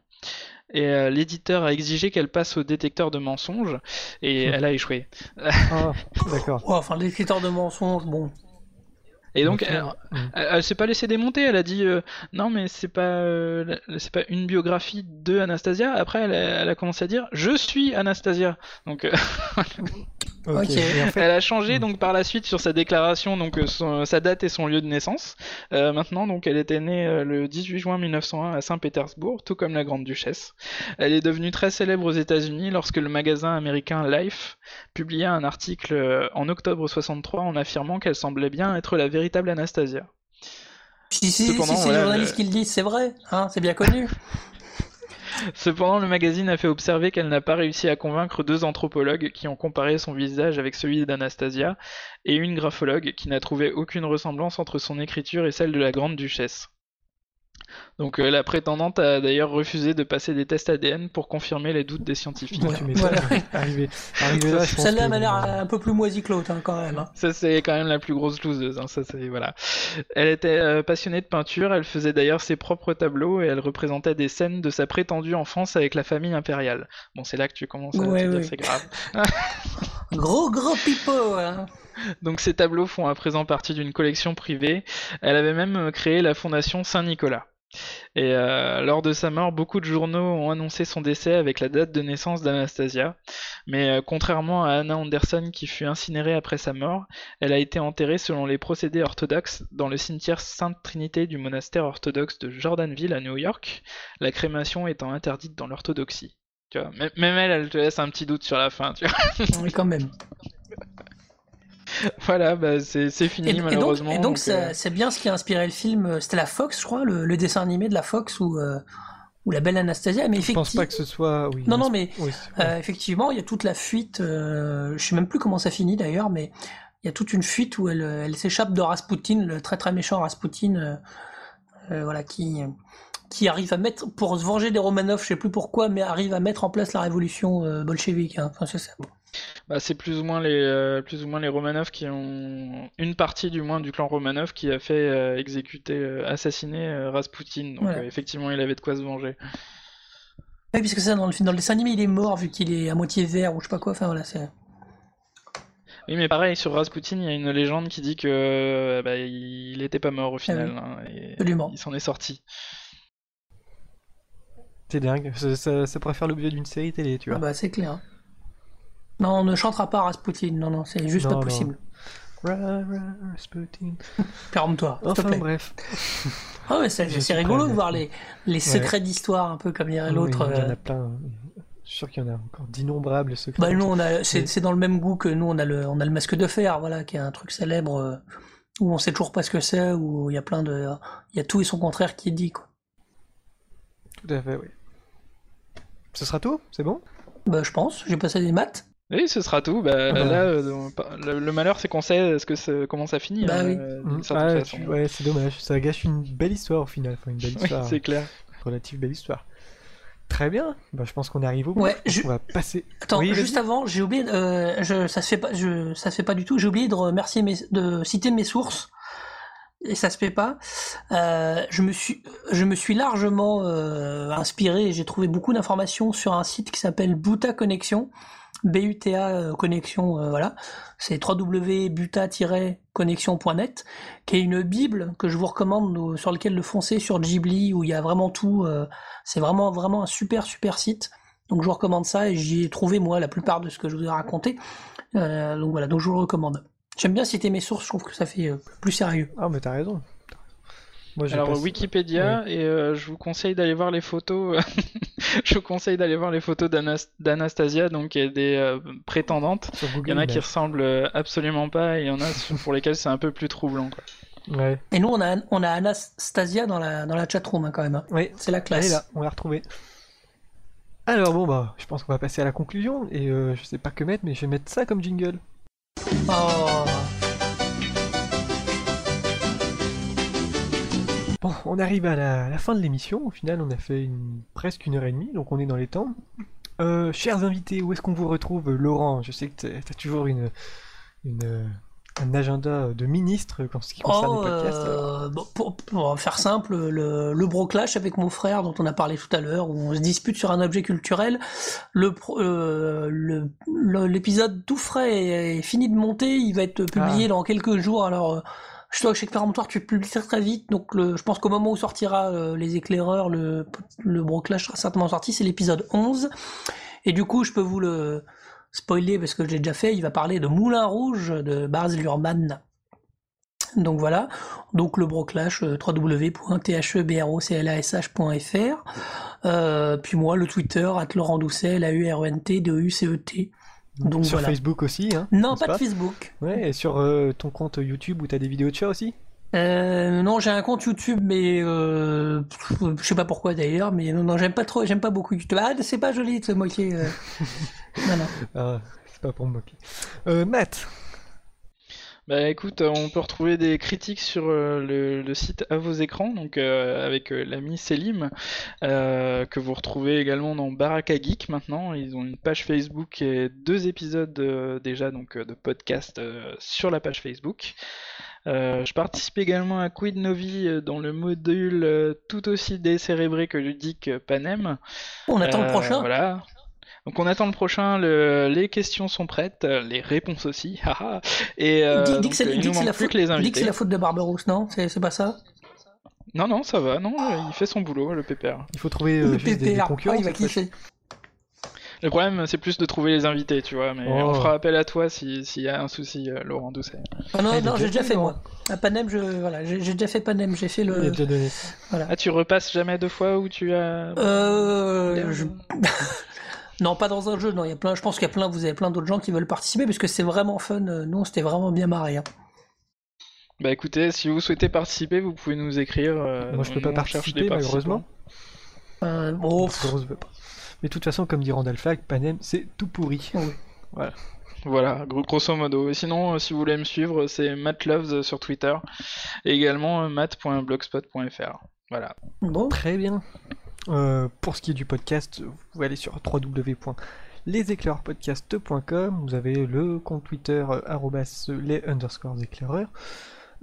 Et euh, l'éditeur a exigé qu'elle passe au détecteur de mensonges et elle a échoué. Ah, d'accord. Ouais, enfin, l'écriteur de mensonges, bon. Et donc, elle, elle, elle s'est pas laissée démonter. Elle a dit euh, non, mais c'est pas, euh, c'est pas une biographie de Anastasia. Après, elle a, elle a commencé à dire je suis Anastasia. Donc, euh, En fait, elle a changé donc par la suite sur sa déclaration donc euh, son- sa date et son lieu de naissance. Euh, maintenant, donc, elle était née euh, le 18 juin 1901 à Saint-Pétersbourg, tout comme la grande duchesse. Elle est devenue très célèbre aux États-Unis lorsque le magasin américain Life publia un article euh, en octobre 63 en affirmant qu'elle semblait bien être la véritable Anastasia. Si, si, Cependant, si c'est voilà, les journalistes le- qui le disent, c'est vrai, hein, c'est bien connu. Cependant, le magazine a fait observer qu'elle n'a pas réussi à convaincre deux anthropologues qui ont comparé son visage avec celui d'Anastasia, et une graphologue qui n'a trouvé aucune ressemblance entre son écriture et celle de la grande duchesse. Donc euh, la prétendante a d'ailleurs refusé de passer des tests ADN pour confirmer les doutes des scientifiques. m'étonnes. Voilà. Arrivé, arrivé là, je pense Celle-là que- m'a l'air un peu plus moisi que l'autre, hein, quand même. hein. Ça c'est quand même la plus grosse loseuse, hein, ça c'est voilà. Elle était euh, passionnée de peinture, elle faisait d'ailleurs ses propres tableaux et elle représentait des scènes de sa prétendue enfance avec la famille impériale. Bon c'est là que tu commences à Ouais, te dire ouais. c'est grave. Gros, gros pipeau, hein. Donc ces tableaux font à présent partie d'une collection privée. Elle avait même euh, créé la fondation Saint-Nicolas. Et euh, lors de sa mort, beaucoup de journaux ont annoncé son décès avec la date de naissance d'Anastasia. Mais euh, contrairement à Anna Anderson qui fut incinérée après sa mort, elle a été enterrée selon les procédés orthodoxes dans le cimetière Sainte Trinité du monastère orthodoxe de Jordanville à New York, la crémation étant interdite dans l'orthodoxie. Tu vois, même même elle, elle te laisse un petit doute sur la fin. Tu vois. Oui, quand même. voilà, bah, c'est c'est fini Et, malheureusement. et donc, c'est euh, c'est bien ce qui a inspiré le film. euh, C'était la Fox, je crois, le, le dessin animé de la Fox où, euh, où la belle Anastasia. Mais Je pense effectivement, pas que ce soit. Oui, non, non, mais oui, euh, effectivement, il y a toute la fuite. Euh, je sais même plus comment ça finit d'ailleurs, mais il y a toute une fuite où elle, elle s'échappe de Rasputin, le très très méchant Rasputin, euh, voilà, qui qui arrive à mettre pour se venger des Romanov, je sais plus pourquoi, mais arrive à mettre en place la révolution euh, bolchevique. hein. Enfin, c'est ça. Bah, c'est plus ou moins les euh, plus ou moins les Romanov qui ont une partie du moins du clan Romanov qui a fait euh, exécuter euh, assassiner euh, Rasputin donc Voilà. euh, effectivement il avait de quoi se venger Oui, puisque ça, dans le, film- dans le dessin animé, il est mort vu qu'il est à moitié vert ou je sais pas quoi. Enfin, voilà, c'est. oui mais pareil sur Rasputin il y a une légende qui dit que euh, bah, il était pas mort au final hein, et Absolument. il s'en est sorti C'est dingue. Ça, ça- ça pourrait faire l'objet d'une série télé, tu Ah vois. bah, c'est clair. Non, on ne chantera pas Rasputin. Non, non, c'est juste Non, pas non. possible. Ra, ra, Rasputin. Ferme-toi, Enfin plaît. bref. Ah ouais, c'est rigolo de voir les, les secrets d'histoire, un peu comme dirait l'autre. Oui, il y en euh. a plein. Je suis sûr qu'il y en a encore d'innombrables secrets. Bah nous, on a, c'est dans le même goût que nous, on a le, on a le masque de fer, voilà, qui est un truc célèbre euh, où on sait toujours pas ce que c'est, où il y a plein de, il y a tout et son contraire qui est dit, quoi. Tout à fait, oui. Ce sera tout? C'est bon? Bah je pense, j'ai passé des maths. Oui ce sera tout bah, bah. là euh, le, le malheur c'est qu'on sait ce que comment ça finit Bah hein, oui. euh, Mm. Ah, tu- Ouais, c'est dommage. Ça gâche une belle histoire au final. Enfin, une belle Oui, histoire. c'est clair relative belle histoire. Très bien. Bah, je pense qu'on arrive au bout. Ouais, je- On va passer. Attends, Oui, juste avant, j'ai oublié, euh, je, ça se fait pas, je, ça se fait pas du tout. J'ai oublié de remercier mes, de citer mes sources. Et ça se fait pas. Euh, je me suis, je me suis largement euh, inspiré et j'ai trouvé beaucoup d'informations sur un site qui s'appelle Buta Connexion, B-U-T-A euh, Connexion, euh, voilà. C'est www.buta-connexion.net, qui est une bible que je vous recommande, au- sur lequel le foncer sur Ghibli, où il y a vraiment tout. euh, c'est vraiment, vraiment un super, super site. Donc je vous recommande ça et j'y ai trouvé moi la plupart de ce que je vous ai raconté. Euh, donc voilà, donc je vous le recommande. J'aime bien citer mes sources, je trouve que ça fait euh, plus sérieux. Ah, mais t'as raison. Moi, Alors pas- Wikipédia et euh, je vous conseille d'aller voir les photos. je vous conseille d'aller voir les photos d'Anas- d'Anastasia donc et des euh, prétendantes. Il y en a qui ressemblent euh, absolument pas et il y en a pour lesquels c'est un peu plus troublant quoi. Ouais. Et nous on a on a Anastasia dans la dans la chatroom hein, quand même. hein. Oui, C'est la Elle classe. est là, on l'a retrouvée. Alors bon bah, je pense qu'on va passer à la conclusion et euh, je sais pas que mettre, mais je vais mettre ça comme jingle. Oh. Bon, on arrive à la, fin de l'émission. Au final, on a fait une, presque une heure et demie, donc on est dans les temps. Euh, chers invités, où est-ce qu'on vous retrouve, Laurent? Je sais que t'as t'as toujours une, une, un agenda de ministre quand ce qui concerne Oh, les podcasts. euh, bon, pour, pour faire simple, le, le broclash avec mon frère dont on a parlé tout à l'heure, où on se dispute sur un objet culturel, le euh, l'épisode tout frais est, est fini de monter, il va être publié Ah. dans quelques jours. Alors, je que chez Péremptoire, tu publies très très vite, donc je pense qu'au moment où sortira euh, les éclaireurs, le, le broclash sera certainement sorti, c'est l'épisode 11. Et du coup, je peux vous le spoiler parce que je l'ai déjà fait, il va parler de Moulin Rouge de Baz Luhrmann. Donc voilà, donc le broclash euh, www.thebroclash.fr euh, puis moi le Twitter at Laurent Doucet, la U R E N T D E U C E T. Donc sur voilà. Facebook aussi, hein Non, pas de Facebook. Ouais, et sur euh, ton compte YouTube où t'as des vidéos de chat aussi? Euh, non, j'ai un compte YouTube, mais euh, je sais pas pourquoi d'ailleurs, mais non, non, j'aime pas trop, j'aime pas beaucoup YouTube. Ah, c'est pas joli de se moquer. non, non. Ah, c'est pas pour me moquer. Euh, Matt, Bah écoute, euh, on peut retrouver des critiques sur euh, le, le site À vos écrans, donc euh, avec euh, l'ami Selim, euh, que vous retrouvez également dans Baraka Geek maintenant. Ils ont une page Facebook et deux épisodes euh, déjà donc de podcast sur la page Facebook. Euh, je participe également à Quid Novi dans le module tout aussi décérébré que ludique Panem. On attend le prochain. Voilà. Donc on attend le prochain, le- les questions sont prêtes, euh, les réponses aussi. Et euh, dis, que c'est il nous manque la plus faute, que les dis que invités. c'est la faute de Barberousse, non? C'est pas ça? Non, non, ça va, non, euh, il fait son boulot, le pépère. il faut trouver euh, Le juste des, des PPR, concurrents. ah, il va kiffer. Le problème, c'est plus de trouver les invités, tu vois, mais Oh. on fera appel à toi si- s'il y a un souci, euh, Laurent Doucet. Ah non, Ah, non, j'ai déjà fait, moi. À Panem, je, voilà, j'ai déjà fait Panem, j'ai fait le. déjà donné. Ah, tu repasses jamais deux fois où tu as... Euh, je- non, pas dans un jeu. Non, il y a plein. Je pense qu'il y a plein. Vous avez plein d'autres gens qui veulent participer parce que c'est vraiment fun. Euh, Nous, on s'était vraiment bien marré. hein. Bah écoutez, si vous souhaitez participer, vous pouvez nous écrire. euh, Moi, je peux pas participer, malheureusement. Euh. Mais de toute façon, comme dit Randall Flagg, Panem, c'est tout pourri. Voilà, gros- grosso modo. Et sinon, si vous voulez me suivre, c'est mattloves sur Twitter. Et également matt.blogspot.fr. Voilà. bon. Très bien. Euh, pour ce qui est du podcast, vous pouvez aller sur www.leséclairepodcast.com. Vous avez le compte Twitter euh, arrobas les underscores éclaireurs.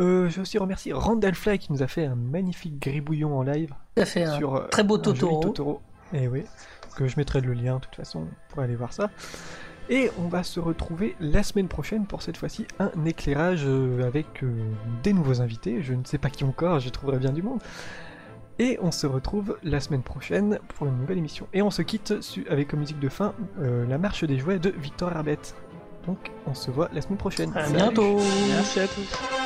Euh, je vais aussi remercier Randall Fly qui nous a fait un magnifique gribouillon en live fait un sur euh, très beau un Totoro. Totoro. Et oui, que je mettrai le lien de toute façon pour aller voir ça. Et on va se retrouver la semaine prochaine pour cette fois-ci un éclairage euh, avec euh, des nouveaux invités. Je ne sais pas qui encore, je trouverai bien du monde. Et on se retrouve la semaine prochaine pour une nouvelle émission. Et on se quitte su- avec comme musique de fin euh, la marche des jouets de Victor Herbet. Donc on se voit la semaine prochaine. À Salut. bientôt. Merci à tous.